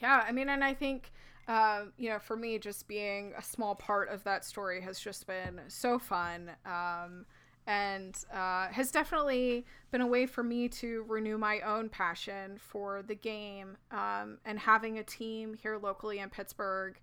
Yeah, I mean, and I think uh, you know, for me, just being a small part of that story has just been so fun. Um, and uh, has definitely been a way for me to renew my own passion for the game um, and having a team here locally in Pittsburgh.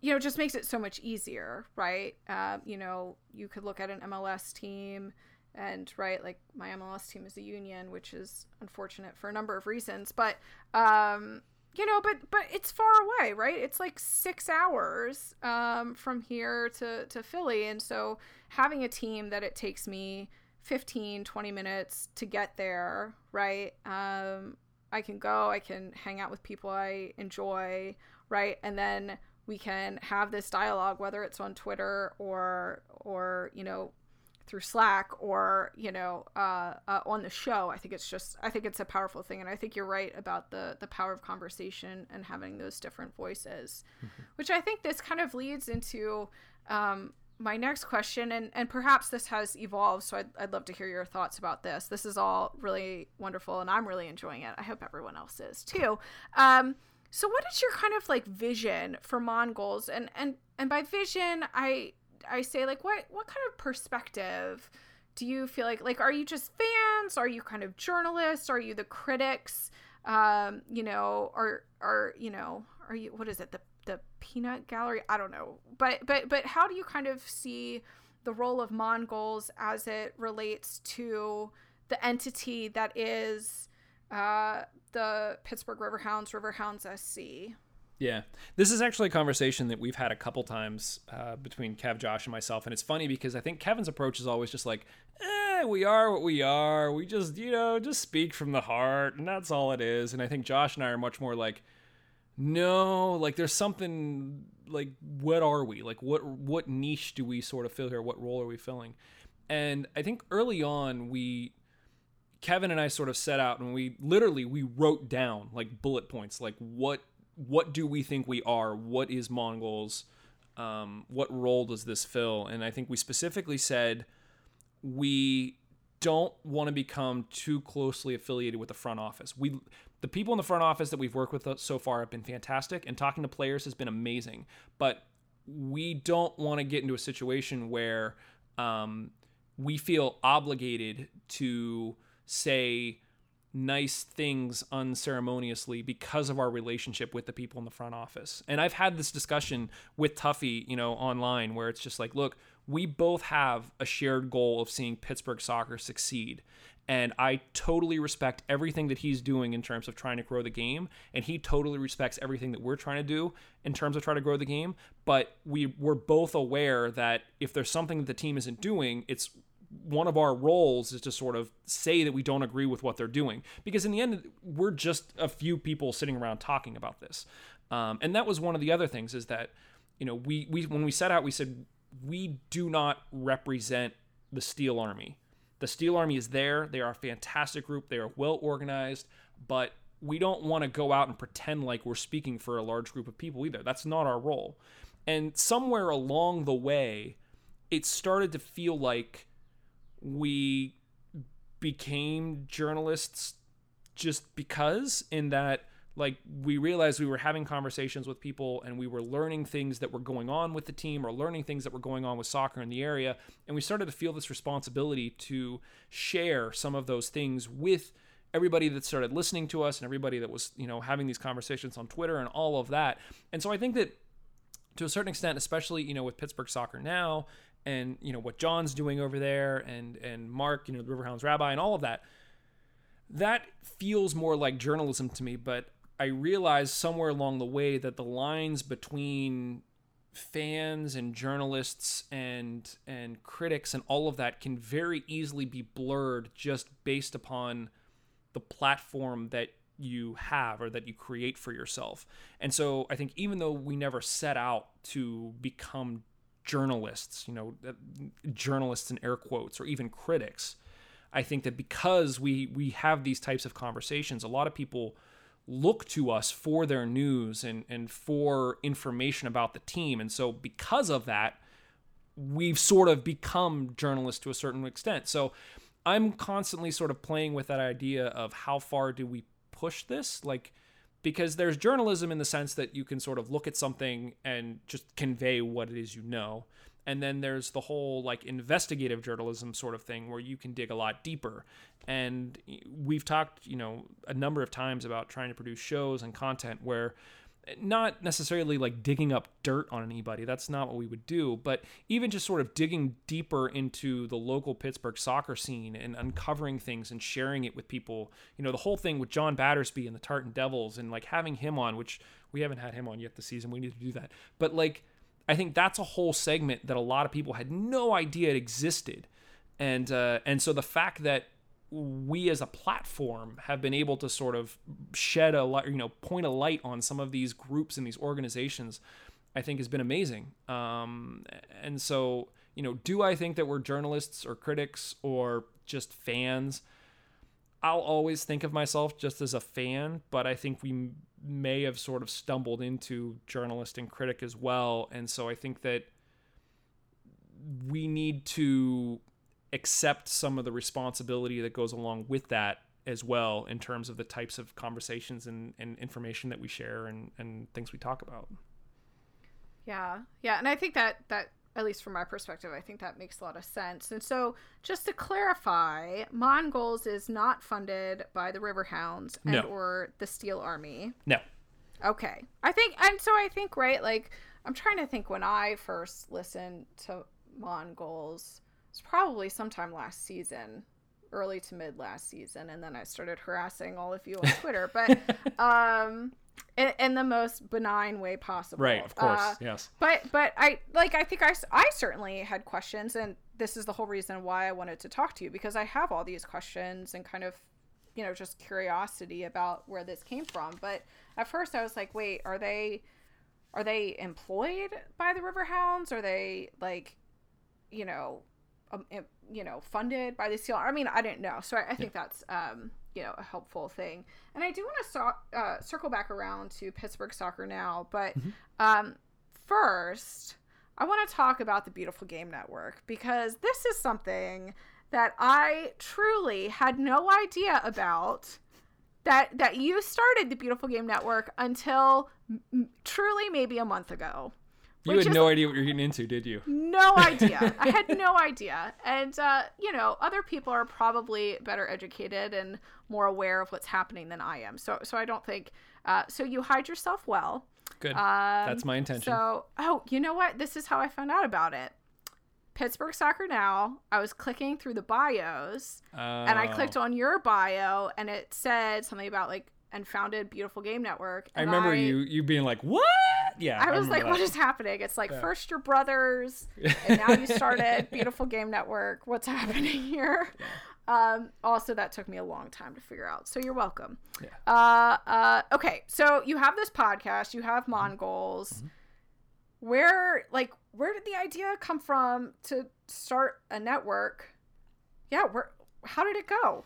You know, just makes it so much easier, right? Uh, you know, you could look at an MLS team, and right, like my MLS team is a union, which is unfortunate for a number of reasons. But um, you know but but it's far away right? It's like six hours um, from here to to philly. And so having a team that it takes me 15 20 minutes to get there right? Um, i can go i can hang out with people i enjoy right? And then we can have this dialogue whether it's on twitter or or you know through Slack or you know uh, uh, on the show. I think it's just I think it's a powerful thing, and I think you're right about the the power of conversation and having those different voices, mm-hmm. which I think this kind of leads into um, my next question, and and perhaps this has evolved. So I'd, I'd love to hear your thoughts about this. This is all really wonderful, and I'm really enjoying it. I hope everyone else is too. Um, so what is your kind of like vision for Mongols, and and and by vision I I say like what what kind of perspective do you feel like like are you just fans? Are you kind of journalists? Are you the critics? Um, you know, are are you know, are you what is it? The the peanut gallery? I don't know. But but but how do you kind of see the role of Mongols as it relates to the entity that is uh, the Pittsburgh Riverhounds, Riverhounds SC? Yeah, this is actually a conversation that we've had a couple times uh, between Kev, Josh, and myself, and it's funny because I think Kevin's approach is always just like, "Eh, we are what we are. We just, you know, just speak from the heart, and that's all it is." And I think Josh and I are much more like, "No, like there's something like, what are we? Like, what what niche do we sort of fill here? What role are we filling?" And I think early on we Kevin and I sort of set out and we literally we wrote down like bullet points like what what do we think we are? What is Mongols? Um, what role does this fill? And I think we specifically said we don't want to become too closely affiliated with the front office. We the people in the front office that we've worked with so far have been fantastic and talking to players has been amazing. But we don't want to get into a situation where um, we feel obligated to say nice things unceremoniously because of our relationship with the people in the front office. And I've had this discussion with Tuffy, you know, online where it's just like, look, we both have a shared goal of seeing Pittsburgh soccer succeed. And I totally respect everything that he's doing in terms of trying to grow the game. And he totally respects everything that we're trying to do in terms of trying to grow the game. But we, we're both aware that if there's something that the team isn't doing, it's one of our roles is to sort of say that we don't agree with what they're doing. Because in the end we're just a few people sitting around talking about this. Um, and that was one of the other things is that you know we, we when we set out we said we do not represent the steel army. The steel army is there. They are a fantastic group. They are well organized. But we don't want to go out and pretend like we're speaking for a large group of people either. That's not our role. And somewhere along the way it started to feel like we became journalists just because in that like we realized we were having conversations with people and we were learning things that were going on with the team or learning things that were going on with soccer in the area. And we started to feel this responsibility to share some of those things with everybody that started listening to us and everybody that was you know having these conversations on Twitter and all of that. And so I think that to a certain extent especially you know with Pittsburgh soccer now and you know what John's doing over there and and Mark, you know, the Riverhounds rabbi and all of that. That feels more like journalism to me, but I realized somewhere along the way that the lines between fans and journalists and and critics and all of that can very easily be blurred just based upon the platform that you have or that you create for yourself. And so I think even though we never set out to become journalists, you know, journalists in air quotes, or even critics. I think that because we we have these types of conversations, a lot of people look to us for their news and and for information about the team, and so because of that, we've sort of become journalists to a certain extent. So I'm constantly sort of playing with that idea of how far do we push this, like because there's journalism in the sense that you can sort of look at something and just convey what it is you know. And then there's the whole like investigative journalism sort of thing where you can dig a lot deeper. And we've talked you know a number of times about trying to produce shows and content where not necessarily like digging up dirt on anybody. That's not what we would do. But even just sort of digging deeper into the local Pittsburgh soccer scene and uncovering things and sharing it with people. You know, the whole thing with John Battersby and the Tartan Devils and like having him on, which we haven't had him on yet this season. We need to do that. But like, I think that's a whole segment that a lot of people had no idea it existed. And uh, and so the fact that we as a platform have been able to sort of shed a light, you know, point a light on some of these groups and these organizations, I think has been amazing. Um, and so, you know, do I think that we're journalists or critics or just fans? I'll always think of myself just as a fan, but I think we may have sort of stumbled into journalist and critic as well. And so I think that we need to accept some of the responsibility that goes along with that as well in terms of the types of conversations and, and information that we share and, and things we talk about. Yeah. Yeah. And I think that that at least from my perspective, I think that makes a lot of sense. And so, just to clarify, Mongols is not funded by the Riverhounds and no. or the Steel Army. No. Okay. I think, and so I think, right, like, I'm trying to think when I first listened to Mongols, it's probably sometime last season, early to mid last season, and then I started harassing all of you on Twitter. but um, in, in the most benign way possible. Right, of course, Uh, yes. But but I like I think I, I certainly had questions and this is the whole reason why I wanted to talk to you because I have all these questions and kind of you know just curiosity about where this came from. But at first I was like, wait, are they are they employed by the Riverhounds? Are they like you know um, you know funded by the seal? I mean, I didn't know. So I, I think that's um you know a helpful thing. And I do want to so- uh, circle back around to Pittsburgh soccer now, but um first I want to talk about the Beautiful Game Network because this is something that I truly had no idea about that that you started the Beautiful Game Network until m- truly maybe a month ago. You which had no idea what you're getting into, did you? no idea. I had no idea. And, uh, you know, other people are probably better educated and more aware of what's happening than I am. So, so I don't think, uh, so you hide yourself well. Good. Um, That's my intention. So, oh, you know what? This is how I found out about it. Pittsburgh Soccer Now. I was clicking through the bios and I Oh. clicked on your bio and it said something about like, and founded Beautiful Game Network. I remember you you being like, "What?" Yeah. I was remember like, that. what is happening? It's like Yeah. first your brothers, and now you started Beautiful Game Network. What's happening here? Um, also, that took me a long time to figure out. So you're welcome. Yeah. Uh, uh, okay, so you have this podcast. You have Mm-hmm. Mongols. Where, like, where did the idea come from to start a network? Yeah, where? How did it go?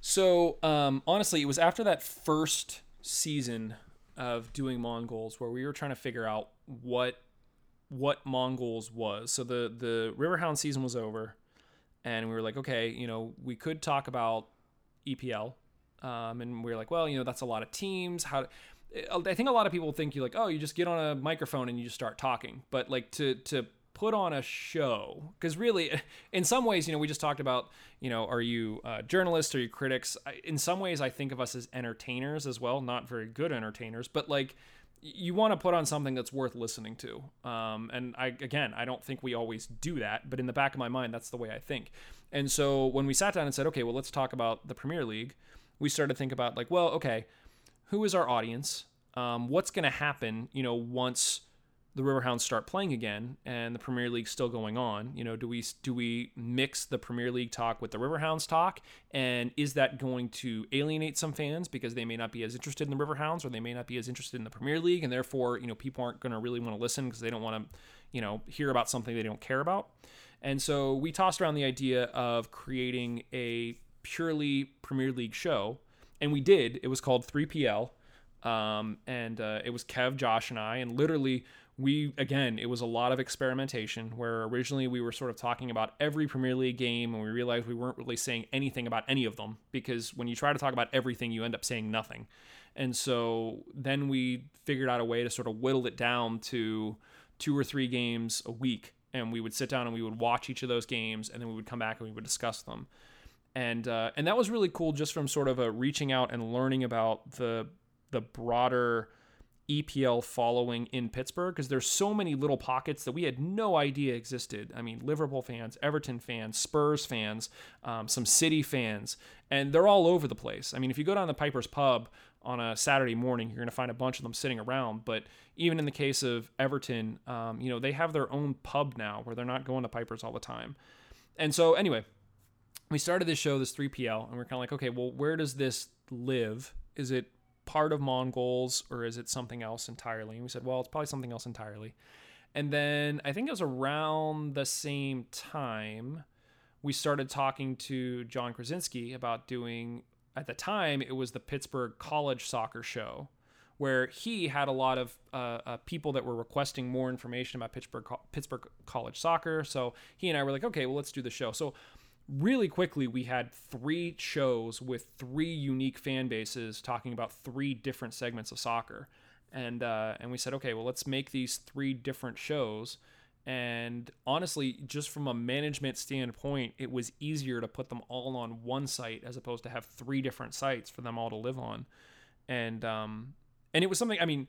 So, um, honestly, it was after that first season of doing Mongols where we were trying to figure out what what Mongols was. So the the Riverhound season was over, and we were like, okay, you know, we could talk about EPL, um, and we were like, well, you know, that's a lot of teams. How I think a lot of people think you like, oh, you just get on a microphone and you just start talking, but like to to put on a show because really in some ways you know we just talked about you know are you uh, journalists are you critics? In some ways i think of us as entertainers as well not very good entertainers but like you want to put on something that's worth listening to. Um, and i again i don't think we always do that but in the back of my mind that's the way i think. And so when we sat down and said okay well let's talk about the premier league we started to think about like well okay who is our audience? Um, what's going to happen you know once the Riverhounds start playing again and the Premier League's still going on, you know, do we do we mix the Premier League talk with the Riverhounds talk and is that going to alienate some fans because they may not be as interested in the Riverhounds or they may not be as interested in the Premier League and therefore, you know, people aren't going to really want to listen because they don't want to, you know, hear about something they don't care about. And so we tossed around the idea of creating a purely Premier League show and we did. It was called 3PL um, and uh, it was Kev, Josh, and I, and literally we again it was a lot of experimentation where originally we were sort of talking about every Premier League game, and we realized we weren't really saying anything about any of them because when you try to talk about everything, you end up saying nothing. And so then we figured out a way to sort of whittle it down to two or three games a week, and we would sit down and we would watch each of those games, and then we would come back and we would discuss them and uh, and that was really cool just from sort of a reaching out and learning about the the broader EPL following in Pittsburgh because there's so many little pockets that we had no idea existed. I mean, Liverpool fans, Everton fans, Spurs fans, um, some City fans, and they're all over the place. I mean, if you go down the Piper's Pub on a Saturday morning, you're going to find a bunch of them sitting around. But even in the case of Everton, um, you know, they have their own pub now where they're not going to Piper's all the time. And so, anyway, we started this show, this 3PL, and we're kind of like, okay, well, where does this live? Is it part of Mongols or is it something else entirely? And we said, well, it's probably something else entirely. And then I think it was around the same time we started talking to John Krysinsky about doing, at the time, it was the Pittsburgh College Soccer Show, where he had a lot of uh, uh, people that were requesting more information about Pittsburgh Pittsburgh College Soccer. So he and I were like, okay, well, let's do the show. So really quickly we had three shows with three unique fan bases talking about three different segments of soccer. And uh, and we said okay well let's make these three different shows. And honestly just from a management standpoint it was easier to put them all on one site as opposed to have three different sites for them all to live on. And um and it was something i mean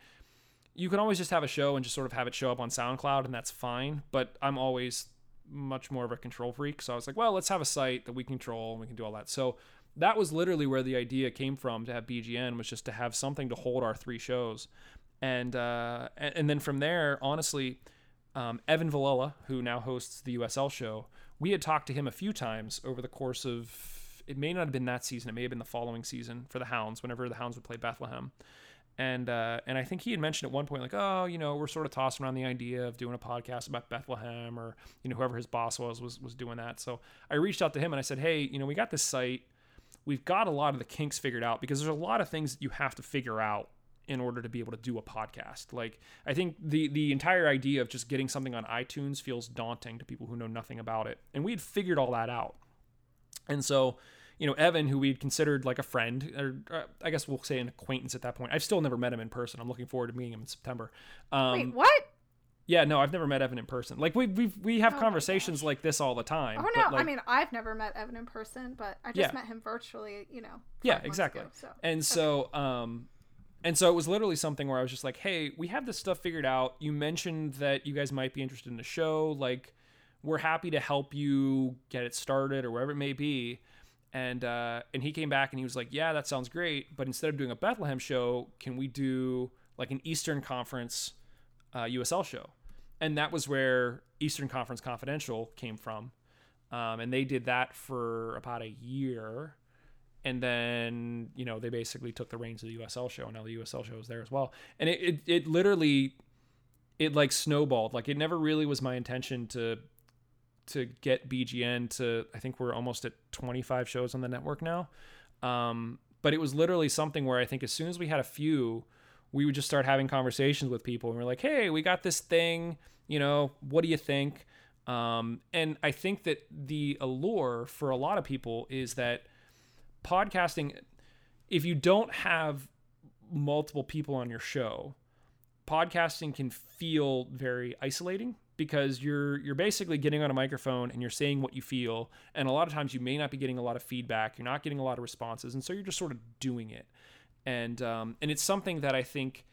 you can always just have a show and just sort of have it show up on soundcloud and that's fine but i'm always much more of a control freak. So I was like, well, let's have a site that we control and we can do all that. So that was literally where the idea came from to have BGN was just to have something to hold our three shows, and uh, and, then from there, honestly, um, Evan Villella, who now hosts the USL show, we had talked to him a few times over the course of. It may not have been that season. It may have been the following season for the Hounds. Whenever the Hounds would play Bethlehem, and uh, and I think he had mentioned at one point like, oh, you know, we're sort of tossing around the idea of doing a podcast about Bethlehem, or you know, whoever his boss was was was doing that. So I reached out to him and I said, hey, you know, we got this site, we've got a lot of the kinks figured out because there's a lot of things that you have to figure out in order to be able to do a podcast. Like I think the the entire idea of just getting something on iTunes feels daunting to people who know nothing about it, and we had figured all that out, and so you know, Evan, who we'd considered like a friend, or uh, I guess we'll say an acquaintance at that point. I've still never met him in person. I'm looking forward to meeting him in September. Um, Wait, what? Yeah, no, I've never met Evan in person. Like we we we have oh conversations like this all the time. Oh no, like, I mean I've never met Evan in person, but I just yeah. met him virtually. You know. Yeah, exactly. Ago, so. And okay. so, um, and so it was literally something where I was just like, hey, we have this stuff figured out. You mentioned that you guys might be interested in the show. Like, we're happy to help you get it started or wherever it may be and uh, and he came back and he was like, "Yeah, that sounds great, but instead of doing a Bethlehem show, can we do like an Eastern Conference uh, USL show?" And that was where Eastern Conference Confidential came from, um, and they did that for about a year, and then you know they basically took the reins of the USL show, and now the USL show is there as well, and it it, it literally it like snowballed. Like it never really was my intention to to get BGN to I think we're almost at 25 shows on the network now. Um, but it was literally something where I think as soon as we had a few, we would just start having conversations with people and we're like, "Hey, we got this thing, you know, what do you think?" Um, and I think that the allure for a lot of people is that podcasting if you don't have multiple people on your show, podcasting can feel very isolating because you're you're basically getting on a microphone and you're saying what you feel and a lot of times you may not be getting a lot of feedback you're not getting a lot of responses and so you're just sort of doing it. And um, and it's something that I think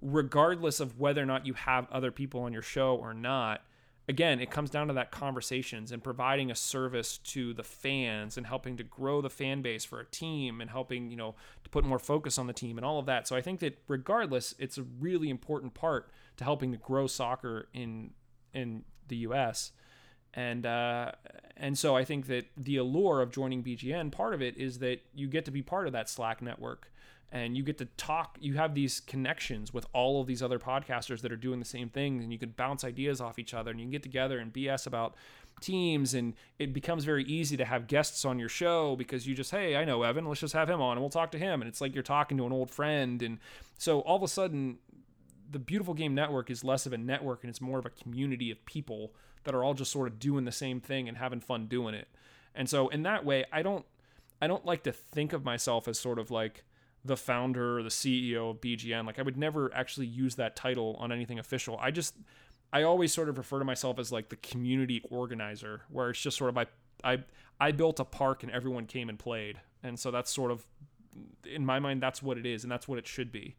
regardless of whether or not you have other people on your show or not again it comes down to that conversations and providing a service to the fans and helping to grow the fan base for a team and helping you know to put more focus on the team and all of that. So i think that regardless it's a really important part to helping to grow soccer in in the U.S. And uh, and so I think that the allure of joining BGN, part of it is that you get to be part of that Slack network, and you get to talk. You have these connections with all of these other podcasters that are doing the same thing, and you can bounce ideas off each other, and you can get together and BS about teams and it becomes very easy to have guests on your show because you just hey i know evan let's just have him on and we'll talk to him and it's like you're talking to an old friend and so all of a sudden the Beautiful Game Network is less of a network and it's more of a community of people that are all just sort of doing the same thing and having fun doing it. And so in that way, I don't I don't like to think of myself as sort of like the founder or the CEO of BGN. Like I would never actually use that title on anything official. I just I always sort of refer to myself as like the community organizer, where it's just sort of I I I built a park and everyone came and played, and so that's sort of in my mind that's what it is, and that's what it should be.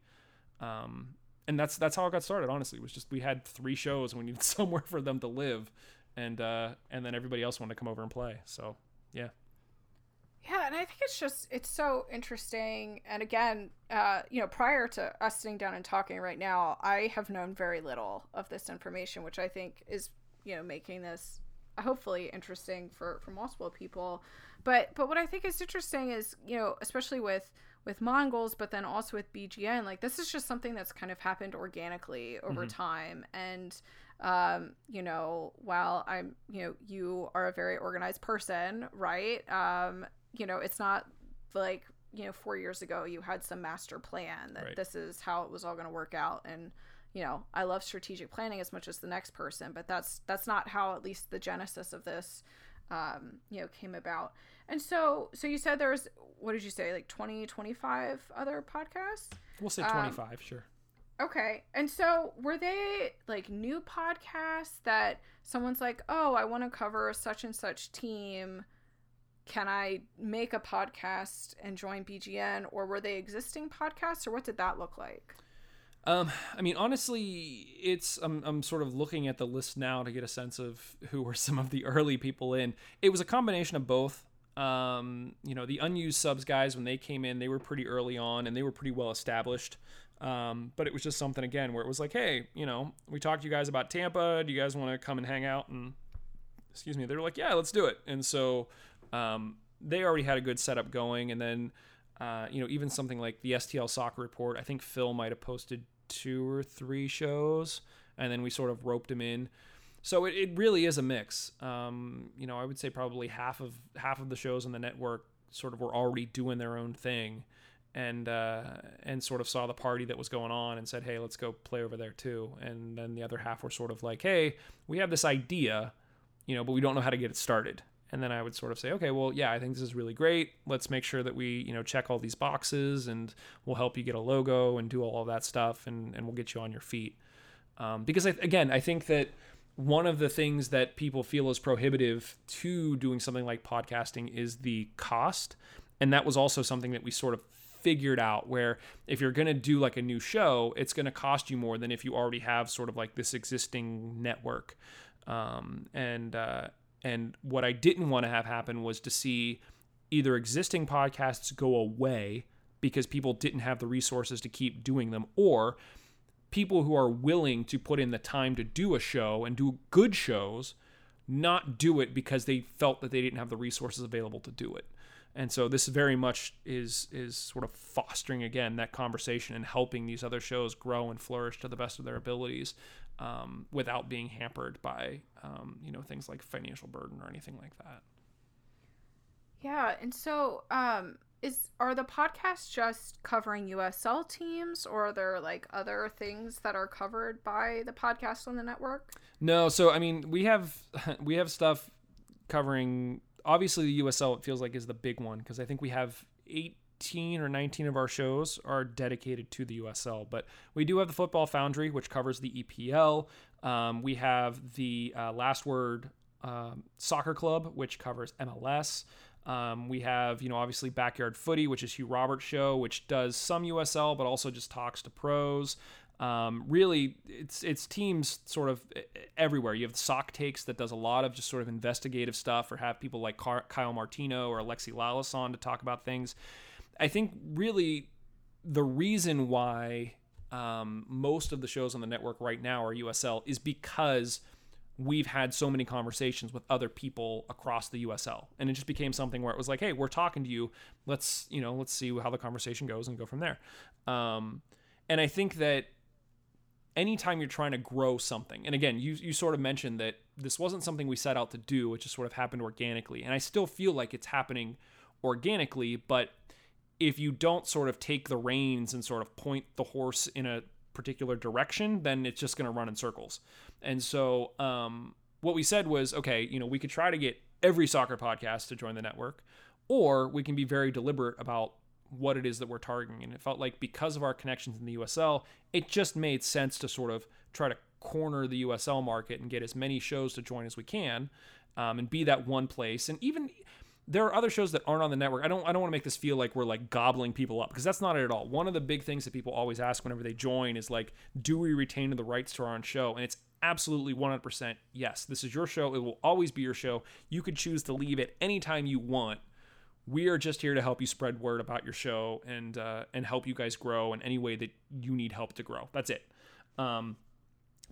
Um, and that's that's how it got started. Honestly, it was just we had three shows and we needed somewhere for them to live, and uh, and then everybody else wanted to come over and play. So yeah. Yeah, and I think it's just it's so interesting. And again, uh, you know, prior to us sitting down and talking right now, I have known very little of this information, which I think is you know making this hopefully interesting for for multiple people. But but what I think is interesting is you know especially with with Mongols, but then also with BGN. Like this is just something that's kind of happened organically over mm-hmm. time. And um, you know, while I'm, you know, you are a very organized person, right? Um, you know, it's not like you know four years ago you had some master plan that right. this is how it was all going to work out and you know i love strategic planning as much as the next person but that's that's not how at least the genesis of this um, you know came about and so, so you said there's what did you say, like 20, 25 other podcasts? We'll say 25, um, sure. Okay. And so were they like new podcasts that someone's like, oh, I want to cover such and such team. Can I make a podcast and join BGN? Or were they existing podcasts or what did that look like? Um, I mean, honestly, it's I'm, I'm sort of looking at the list now to get a sense of who were some of the early people in. It was a combination of both. Um, you know, the unused subs guys when they came in, they were pretty early on and they were pretty well established. Um, but it was just something again where it was like, hey, you know, we talked to you guys about Tampa. Do you guys want to come and hang out? And excuse me, they were like, yeah, let's do it. And so um, they already had a good setup going. And then, uh, you know, even something like the STL Soccer Report, I think Phil might have posted two or three shows, and then we sort of roped him in. So it, it really is a mix. Um, you know, I would say probably half of half of the shows on the network sort of were already doing their own thing and uh, and sort of saw the party that was going on and said, "Hey, let's go play over there too." And then the other half were sort of like, "Hey, we have this idea, you know, but we don't know how to get it started." And then I would sort of say, "Okay, well, yeah, I think this is really great. Let's make sure that we, you know, check all these boxes, and we'll help you get a logo and do all of that stuff, and and we'll get you on your feet." Um, because I, again, I think that one of the things that people feel is prohibitive to doing something like podcasting is the cost and that was also something that we sort of figured out where if you're going to do like a new show, it's going to cost you more than if you already have sort of like this existing network. Um, and uh, and what I didn't want to have happen was to see either existing podcasts go away because people didn't have the resources to keep doing them, or people who are willing to put in the time to do a show and do good shows not do it because they felt that they didn't have the resources available to do it. And so this very much is is sort of fostering again that conversation and helping these other shows grow and flourish to the best of their abilities um, without being hampered by um, you know things like financial burden or anything like that. Yeah and so um, is are the podcasts just covering usl teams or are there like other things that are covered by the podcast on the network no so i mean we have we have stuff covering obviously the USL it feels like is the big one because I think we have 18 or 19 of our shows are dedicated to the USL, but we do have the Football Foundry which covers the EPL. Um, we have the uh, Last Word um, Soccer Club which covers MLS. Um, we have, you know, obviously Backyard Footy, which is Hugh Roberts' show, which does some USL, but also just talks to pros. Um, really, it's it's teams sort of everywhere. You have Sock Takes that does a lot of just sort of investigative stuff, or have people like Car- Kyle Martino or Alexi Lalas on to talk about things. I think really the reason why um, most of the shows on the network right now are USL is because we've had so many conversations with other people across the USL, and it just became something where it was like, hey, we're talking to you. Let's you know, let's see how the conversation goes and go from there. Um, and I think that anytime you're trying to grow something, and again, you, you sort of mentioned that this wasn't something we set out to do, it just sort of happened organically. And I still feel like it's happening organically, but if you don't sort of take the reins and sort of point the horse in a particular direction, then it's just going to run in circles. And so, um, what we said was, okay, you know, we could try to get every soccer podcast to join the network, or we can be very deliberate about what it is that we're targeting. And it felt like because of our connections in the USL, it just made sense to sort of try to corner the USL market and get as many shows to join as we can, um, and be that one place. And even there are other shows that aren't on the network. I don't I don't want to make this feel like we're like gobbling people up because that's not it at all. One of the big things that people always ask whenever they join is like, do we retain the rights to our own show? And it's absolutely 100% yes. This is your show. It will always be your show. You could choose to leave at any time you want we are just here to help you spread word about your show and uh, and help you guys grow in any way that you need help to grow. That's it. Um,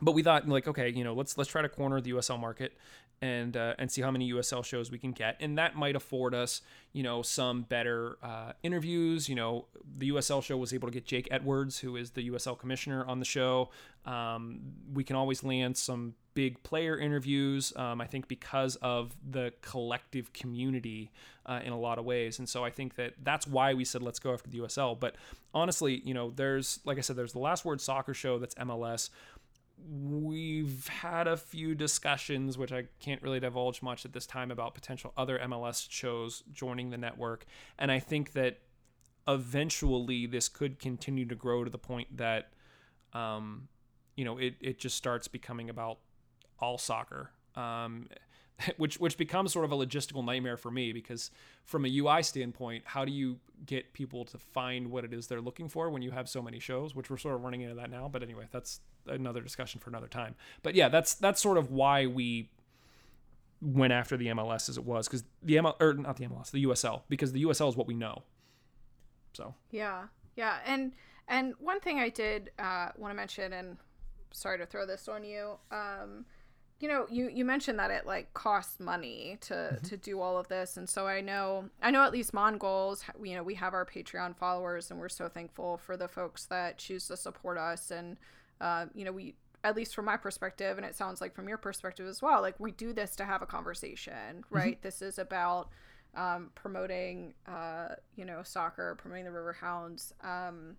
but we thought like, okay, you know, let's let's try to corner the USL market and uh, and see how many USL shows we can get, and that might afford us, you know, some better uh, interviews. You know, the USL show was able to get Jake Edwards, who is the USL commissioner, on the show. Um, we can always land some big player interviews. Um, I think because of the collective community uh, in a lot of ways, and so I think that that's why we said let's go after the USL. But honestly, you know, there's like I said, there's the Last Word Soccer show that's MLS we've had a few discussions, which I can't really divulge much at this time, about potential other MLS shows joining the network. And I think that eventually this could continue to grow to the point that, um, you know, it, it just starts becoming about all soccer. Um, which which becomes sort of a logistical nightmare for me because from a UI standpoint, how do you get people to find what it is they're looking for when you have so many shows, which we're sort of running into that now. But anyway, that's another discussion for another time. But yeah, that's that's sort of why we went after the MLS as it was because the ML or not the MLS, the USL because the USL is what we know. So yeah, yeah, and and one thing I did uh, want to mention, and sorry to throw this on you, um, you know, you you mentioned that it like costs money to mm-hmm. to do all of this, and so I know I know at least Mongols, you know, we have our Patreon followers, and we're so thankful for the folks that choose to support us, and uh, you know, we at least from my perspective, and it sounds like from your perspective as well, like we do this to have a conversation, mm-hmm. right? Mm-hmm. This is about um, promoting, uh, you know, soccer, promoting the River Hounds, um,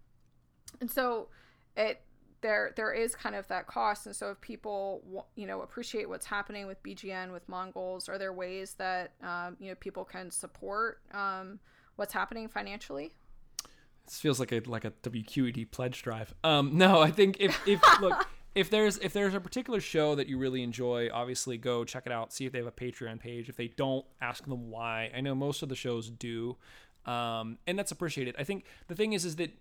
and so it there there is kind of that cost, and so if people you know appreciate what's happening with BGN with Mongols, are there ways that um, you know people can support um, what's happening financially? This feels like a like a WQED pledge drive. Um, no, I think if if look if there's if there's a particular show that you really enjoy, obviously go check it out. See if they have a Patreon page. If they don't, ask them why. I know most of the shows do, um, and that's appreciated. I think the thing is is that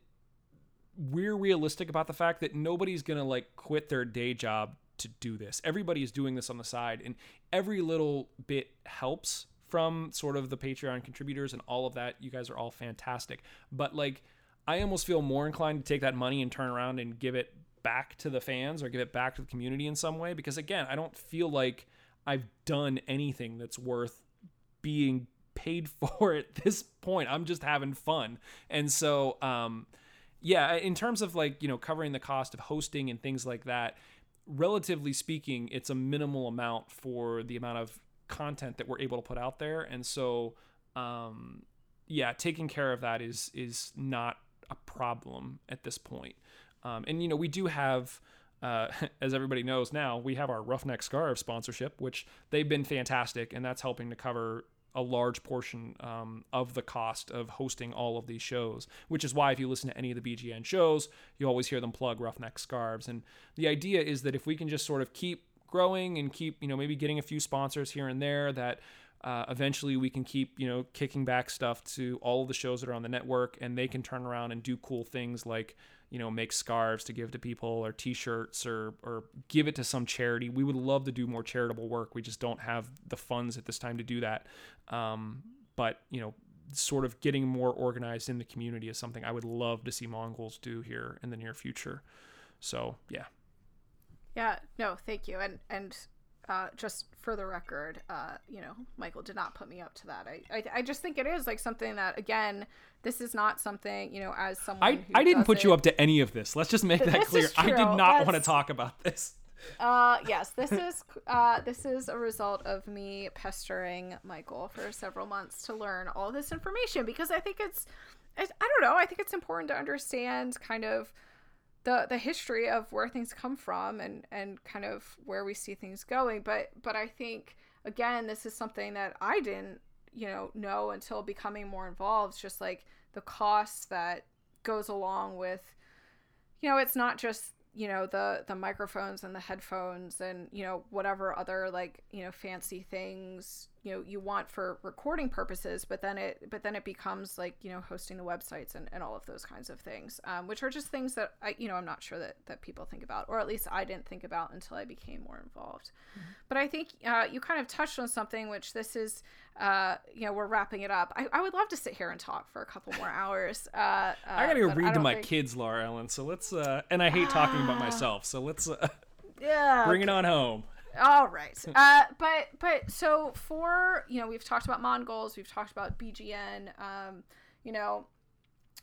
we're realistic about the fact that nobody's gonna like quit their day job to do this. Everybody is doing this on the side, and every little bit helps from sort of the Patreon contributors and all of that. You guys are all fantastic, but like. I almost feel more inclined to take that money and turn around and give it back to the fans or give it back to the community in some way because again i don't feel like i've done anything that's worth being paid for at this point. I'm just having fun. And so um yeah in terms of like you know covering the cost of hosting and things like that relatively speaking it's a minimal amount for the amount of content that we're able to put out there. And so um yeah taking care of that is is not a problem at this point um, and you know, we do have. Uh, as everybody knows now, we have our Roughneck Scarf sponsorship, which they've been fantastic, and that's helping to cover a large portion um, of the cost of hosting all of these shows, which is why if you listen to any of the BGN shows, you always hear them plug Roughneck Scarves. And the idea is that if we can just sort of keep growing and keep, you know, maybe getting a few sponsors here and there, that uh, eventually we can keep, you know, kicking back stuff to all of the shows that are on the network and they can turn around and do cool things like you know make scarves to give to people or t-shirts or or give it to some charity. We would love to do more charitable work. We just don't have the funds at this time to do that. Um, but you know sort of getting more organized in the community is something i would love to see mongols do here in the near future. So yeah. Yeah no thank you. And and uh, just for the record, uh, you know, Michael did not put me up to that. I, I, I, just think it is like something that, again, this is not something, you know, as someone. I, I didn't put it, you up to any of this. Let's just make that clear. I did not That's, want to talk about this. Uh, yes, this is uh, this is a result of me pestering Michael for several months to learn all this information because I think it's, I, I don't know, I think it's important to understand kind of the the history of where things come from and and kind of where we see things going but but i think again this is something that i didn't you know know until becoming more involved just like the cost that goes along with you know it's not just you know the the microphones and the headphones and you know whatever other like you know fancy things you know you want for recording purposes but then it but then it becomes like you know hosting the websites and, and all of those kinds of things um, which are just things that i you know i'm not sure that that people think about or at least i didn't think about until i became more involved. Mm-hmm. but i think uh, you kind of touched on something which this is uh, you know we're wrapping it up. I, I would love to sit here and talk for a couple more hours uh, uh i gotta go read to my think... kids laura ellen so let's uh and i hate talking about myself so let's uh, yeah. bring it on home all right. Uh, but but so for you know we've talked about Mongols, we've talked about BGN, um, you know,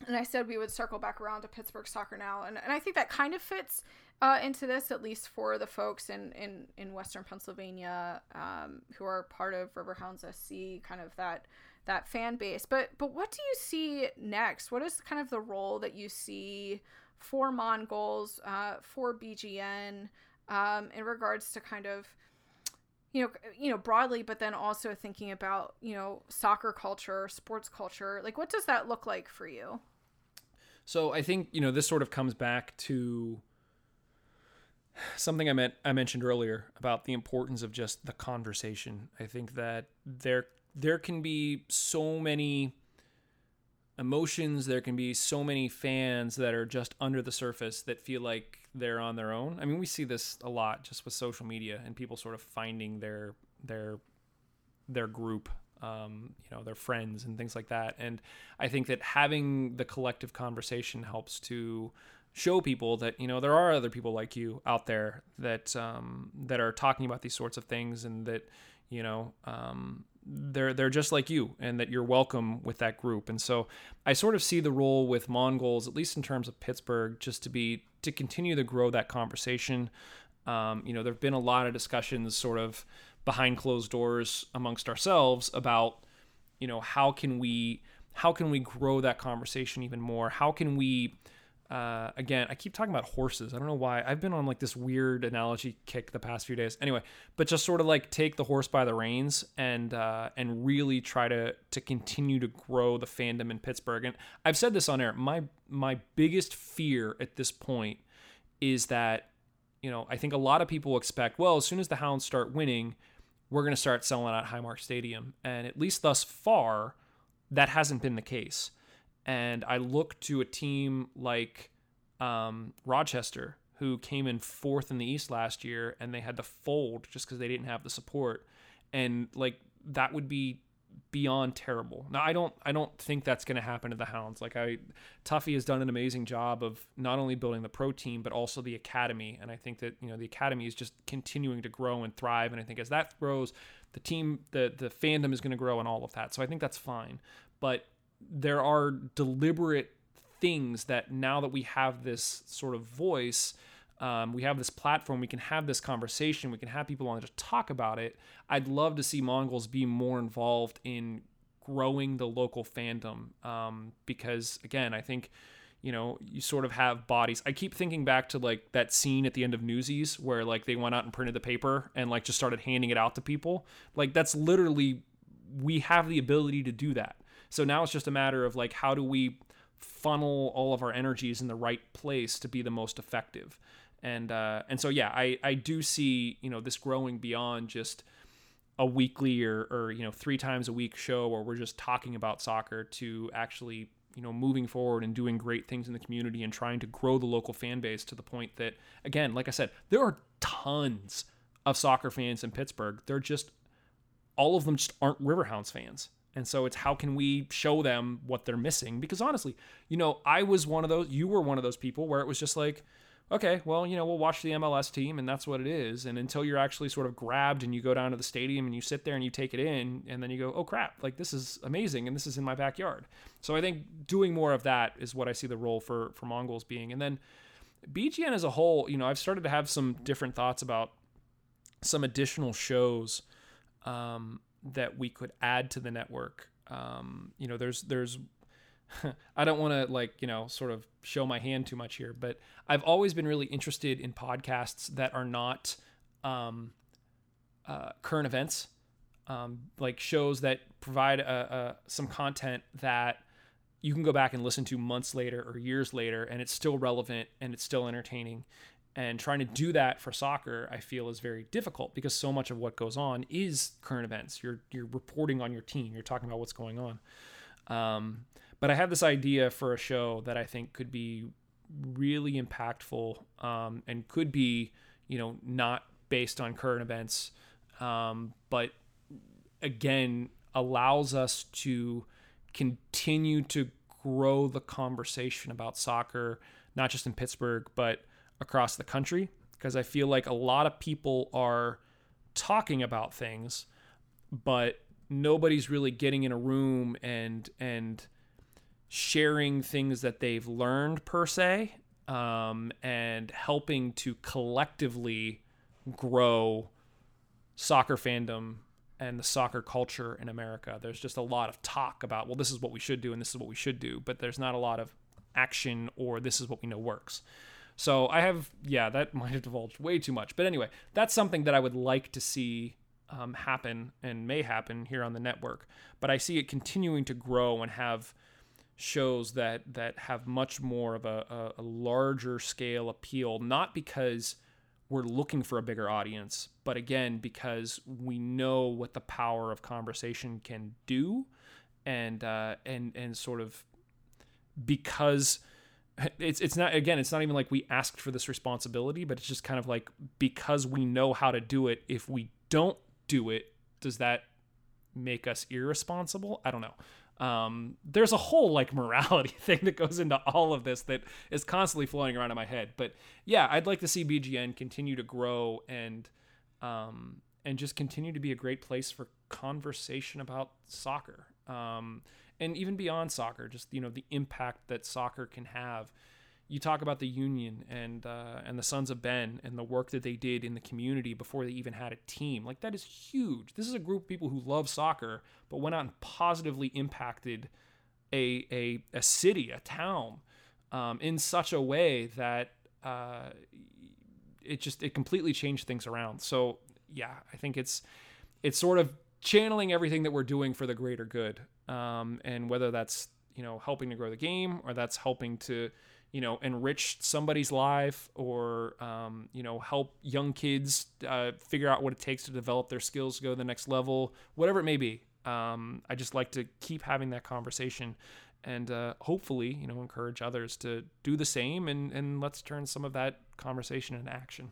and I said we would circle back around to Pittsburgh soccer now, and, and I think that kind of fits uh, into this at least for the folks in in in Western Pennsylvania um, who are part of Riverhounds SC, kind of that that fan base. But but what do you see next? What is kind of the role that you see for Mongols, uh, for BGN? Um, in regards to kind of you know you know broadly but then also thinking about you know soccer culture sports culture like what does that look like for you? So i think you know this sort of comes back to something i meant i mentioned earlier about the importance of just the conversation. I think that there there can be so many emotions there can be so many fans that are just under the surface that feel like they're on their own. I mean, we see this a lot just with social media and people sort of finding their their their group um, you know their friends and things like that and i think that having the collective conversation helps to show people that you know there are other people like you out there that um, that are talking about these sorts of things and that you know um, they're they're just like you and that you're welcome with that group and so i sort of see the role with mongols at least in terms of pittsburgh just to be to continue to grow that conversation. Um, you know there have been a lot of discussions sort of behind closed doors amongst ourselves about you know how can we how can we grow that conversation even more? How can we uh, again i keep talking about horses. I don't know why. I've been on like this weird analogy kick the past few days. Anyway but just sort of like take the horse by the reins and uh, and really try to to continue to grow the fandom in pittsburgh. And i've said this on air. My my biggest fear at this point is that you know i think a lot of people expect well as soon as the hounds start winning we're going to start selling out Highmark Stadium. And at least thus far, that hasn't been the case. And I look to a team like um, Rochester, who came in fourth in the East last year, and they had to fold just because they didn't have the support. And like that would be beyond terrible. Now I don't I don't think that's going to happen to the Hounds. Like I Tuffy has done an amazing job of not only building the pro team but also the academy and I think that you know the academy is just continuing to grow and thrive and I think as that grows the team the the fandom is going to grow and all of that. So I think that's fine. But there are deliberate things that now that we have this sort of voice um, we have this platform, we can have this conversation, we can have people on to talk about it. I'd love to see Mongols be more involved in growing the local fandom. Um, because, again, I think you know you sort of have bodies. I keep thinking back to like that scene at the end of newsies where like they went out and printed the paper and like just started handing it out to people. Like that's literally we have the ability to do that so now it's just a matter of like how do we funnel all of our energies in the right place to be the most effective? And uh, and so yeah, I I do see you know this growing beyond just a weekly or or you know three times a week show where we're just talking about soccer to actually you know moving forward and doing great things in the community and trying to grow the local fan base to the point that again like i said there are tons of soccer fans in pittsburgh. They're just all of them just aren't riverhounds fans and so it's how can we show them what they're missing because honestly you know i was one of those you were one of those people where it was just like okay, well, you know, we'll watch the MLS team and that's what it is. And until you're actually sort of grabbed and you go down to the stadium and you sit there and you take it in and then you go, oh crap, like this is amazing and this is in my backyard. So I think doing more of that is what I see the role for for Mongols being. And then BGN as a whole, you know, I've started to have some different thoughts about some additional shows um, that we could add to the network. Um, you know, there's there's I don't want to like, you know, sort of show my hand too much here, but I've always been really interested in podcasts that are not um, uh, current events, um, like shows that provide a, a, some content that you can go back and listen to months later or years later, and it's still relevant and it's still entertaining. And trying to do that for soccer, I feel, is very difficult because so much of what goes on is current events. You're you're reporting on your team. You're talking about what's going on. Um, but I have this idea for a show that I think could be really impactful um, and could be, you know, not based on current events, um, but again allows us to continue to grow the conversation about soccer, not just in Pittsburgh but across the country. Because I feel like a lot of people are talking about things, but nobody's really getting in a room and and sharing things that they've learned per se um, and helping to collectively grow soccer fandom and the soccer culture in America. There's just a lot of talk about, well, this is what we should do and this is what we should do, but there's not a lot of action or this is what we know works. So I have, yeah, that might have divulged way too much. But anyway, that's something that I would like to see um, happen and may happen here on the network. But I see it continuing to grow and have shows that that have much more of a, a, a larger scale appeal, not because we're looking for a bigger audience, but again because we know what the power of conversation can do, and uh, and and sort of because it's it's not again it's not even like we asked for this responsibility, but it's just kind of like because we know how to do it. If we don't do it, does that make us irresponsible. I don't know. Um, there's a whole like morality thing that goes into all of this that is constantly floating around in my head. But yeah, I'd like to see BGN continue to grow and um, and just continue to be a great place for conversation about soccer. Um, and even beyond soccer, just you know the impact that soccer can have you talk about the union and uh, and the Sons of Ben and the work that they did in the community before they even had a team. Like that is huge. This is a group of people who love soccer, but went out and positively impacted a a, a city, a town, um, in such a way that uh, it just it completely changed things around. So yeah, I think it's it's sort of channeling everything that we're doing for the greater good, um, and whether that's you know helping to grow the game or that's helping to you know enrich somebody's life or um, you know help young kids uh, figure out what it takes to develop their skills to go to the next level whatever it may be. Um, i just like to keep having that conversation and uh, hopefully you know encourage others to do the same and and let's turn some of that conversation into action.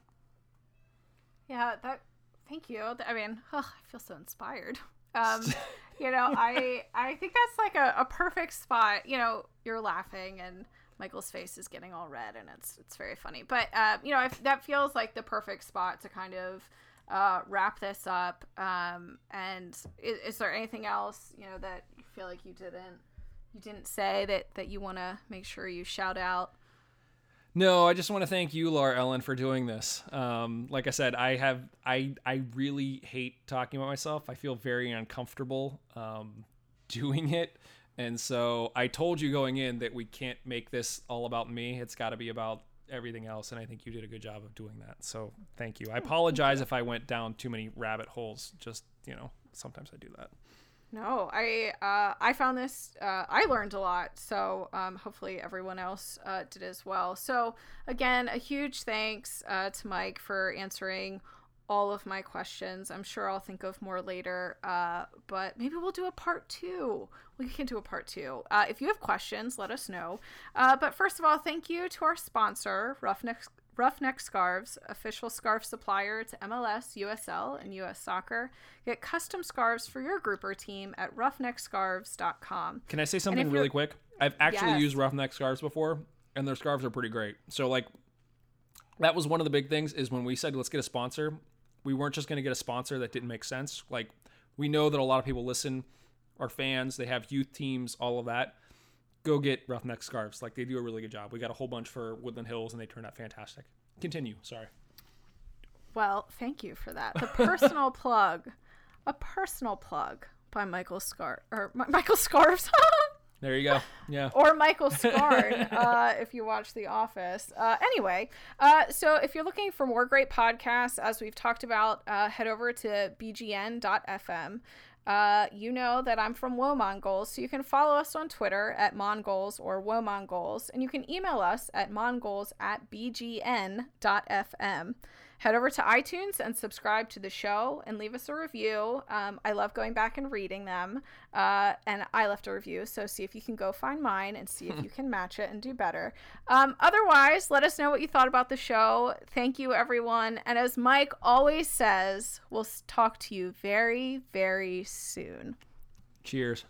Yeah that thank you. I mean oh, i feel so inspired. Um, you know i i think that's like a, a perfect spot you know you're laughing and Michael's face is getting all red, and it's it's very funny. But uh, you know, I, that feels like the perfect spot to kind of uh, wrap this up. Um, and is, is, there anything else you know that you feel like you didn't you didn't say that that you want to make sure you shout out? No, I just want to thank you, Laura Ellen, for doing this. Um, like I said, I have I I really hate talking about myself. I feel very uncomfortable um, doing it. And so I told you going in that we can't make this all about me. It's got to be about everything else. And I think you did a good job of doing that. So thank you. I apologize if I went down too many rabbit holes. Just, you know, sometimes I do that. No, I uh, I found this. Uh, I learned a lot, so um, hopefully everyone else uh, did as well. So again, a huge thanks uh, to Mike for answering all of my questions. I'm sure I'll think of more later, uh, but maybe we'll do a part two. We can do a part two. Uh, if you have questions, let us know. But first of all, thank you to our sponsor, Roughneck, Roughneck Scarves, official scarf supplier to MLS, USL, and US Soccer. Get custom scarves for your group or team at roughneckscarves.com. Can I say something really quick? I've actually yes. used Roughneck Scarves before, and their scarves are pretty great. So, like, that was one of the big things is when we said let's get a sponsor we weren't just going to get a sponsor that didn't make sense. Like we know that a lot of people listen, are fans, they have youth teams, all of that. Go get Roughneck scarves. Like they do a really good job. We got a whole bunch for Woodland Hills and they turned out fantastic. Continue. Sorry. Well, thank you for that. The personal plug, a personal plug by Michael Scar or Michael Scarves. There you go. Yeah. or Michael Scarn, uh, if you watch The Office. Uh, anyway, uh, so if you're looking for more great podcasts, as we've talked about, uh, head over to bgn.fm. Uh, you know that I'm from WoMongols, so you can follow us on Twitter at Mongols or WoMongols, and you can email us at mongols at bgn.fm head over to iTunes and subscribe to the show and leave us a review. Um, I love going back and reading them. Uh, and I left a review, so see if you can go find mine and see if you can match it and do better. Um, otherwise, let us know what you thought about the show. Thank you, everyone. And as Mike always says, we'll talk to you very, very soon. Cheers.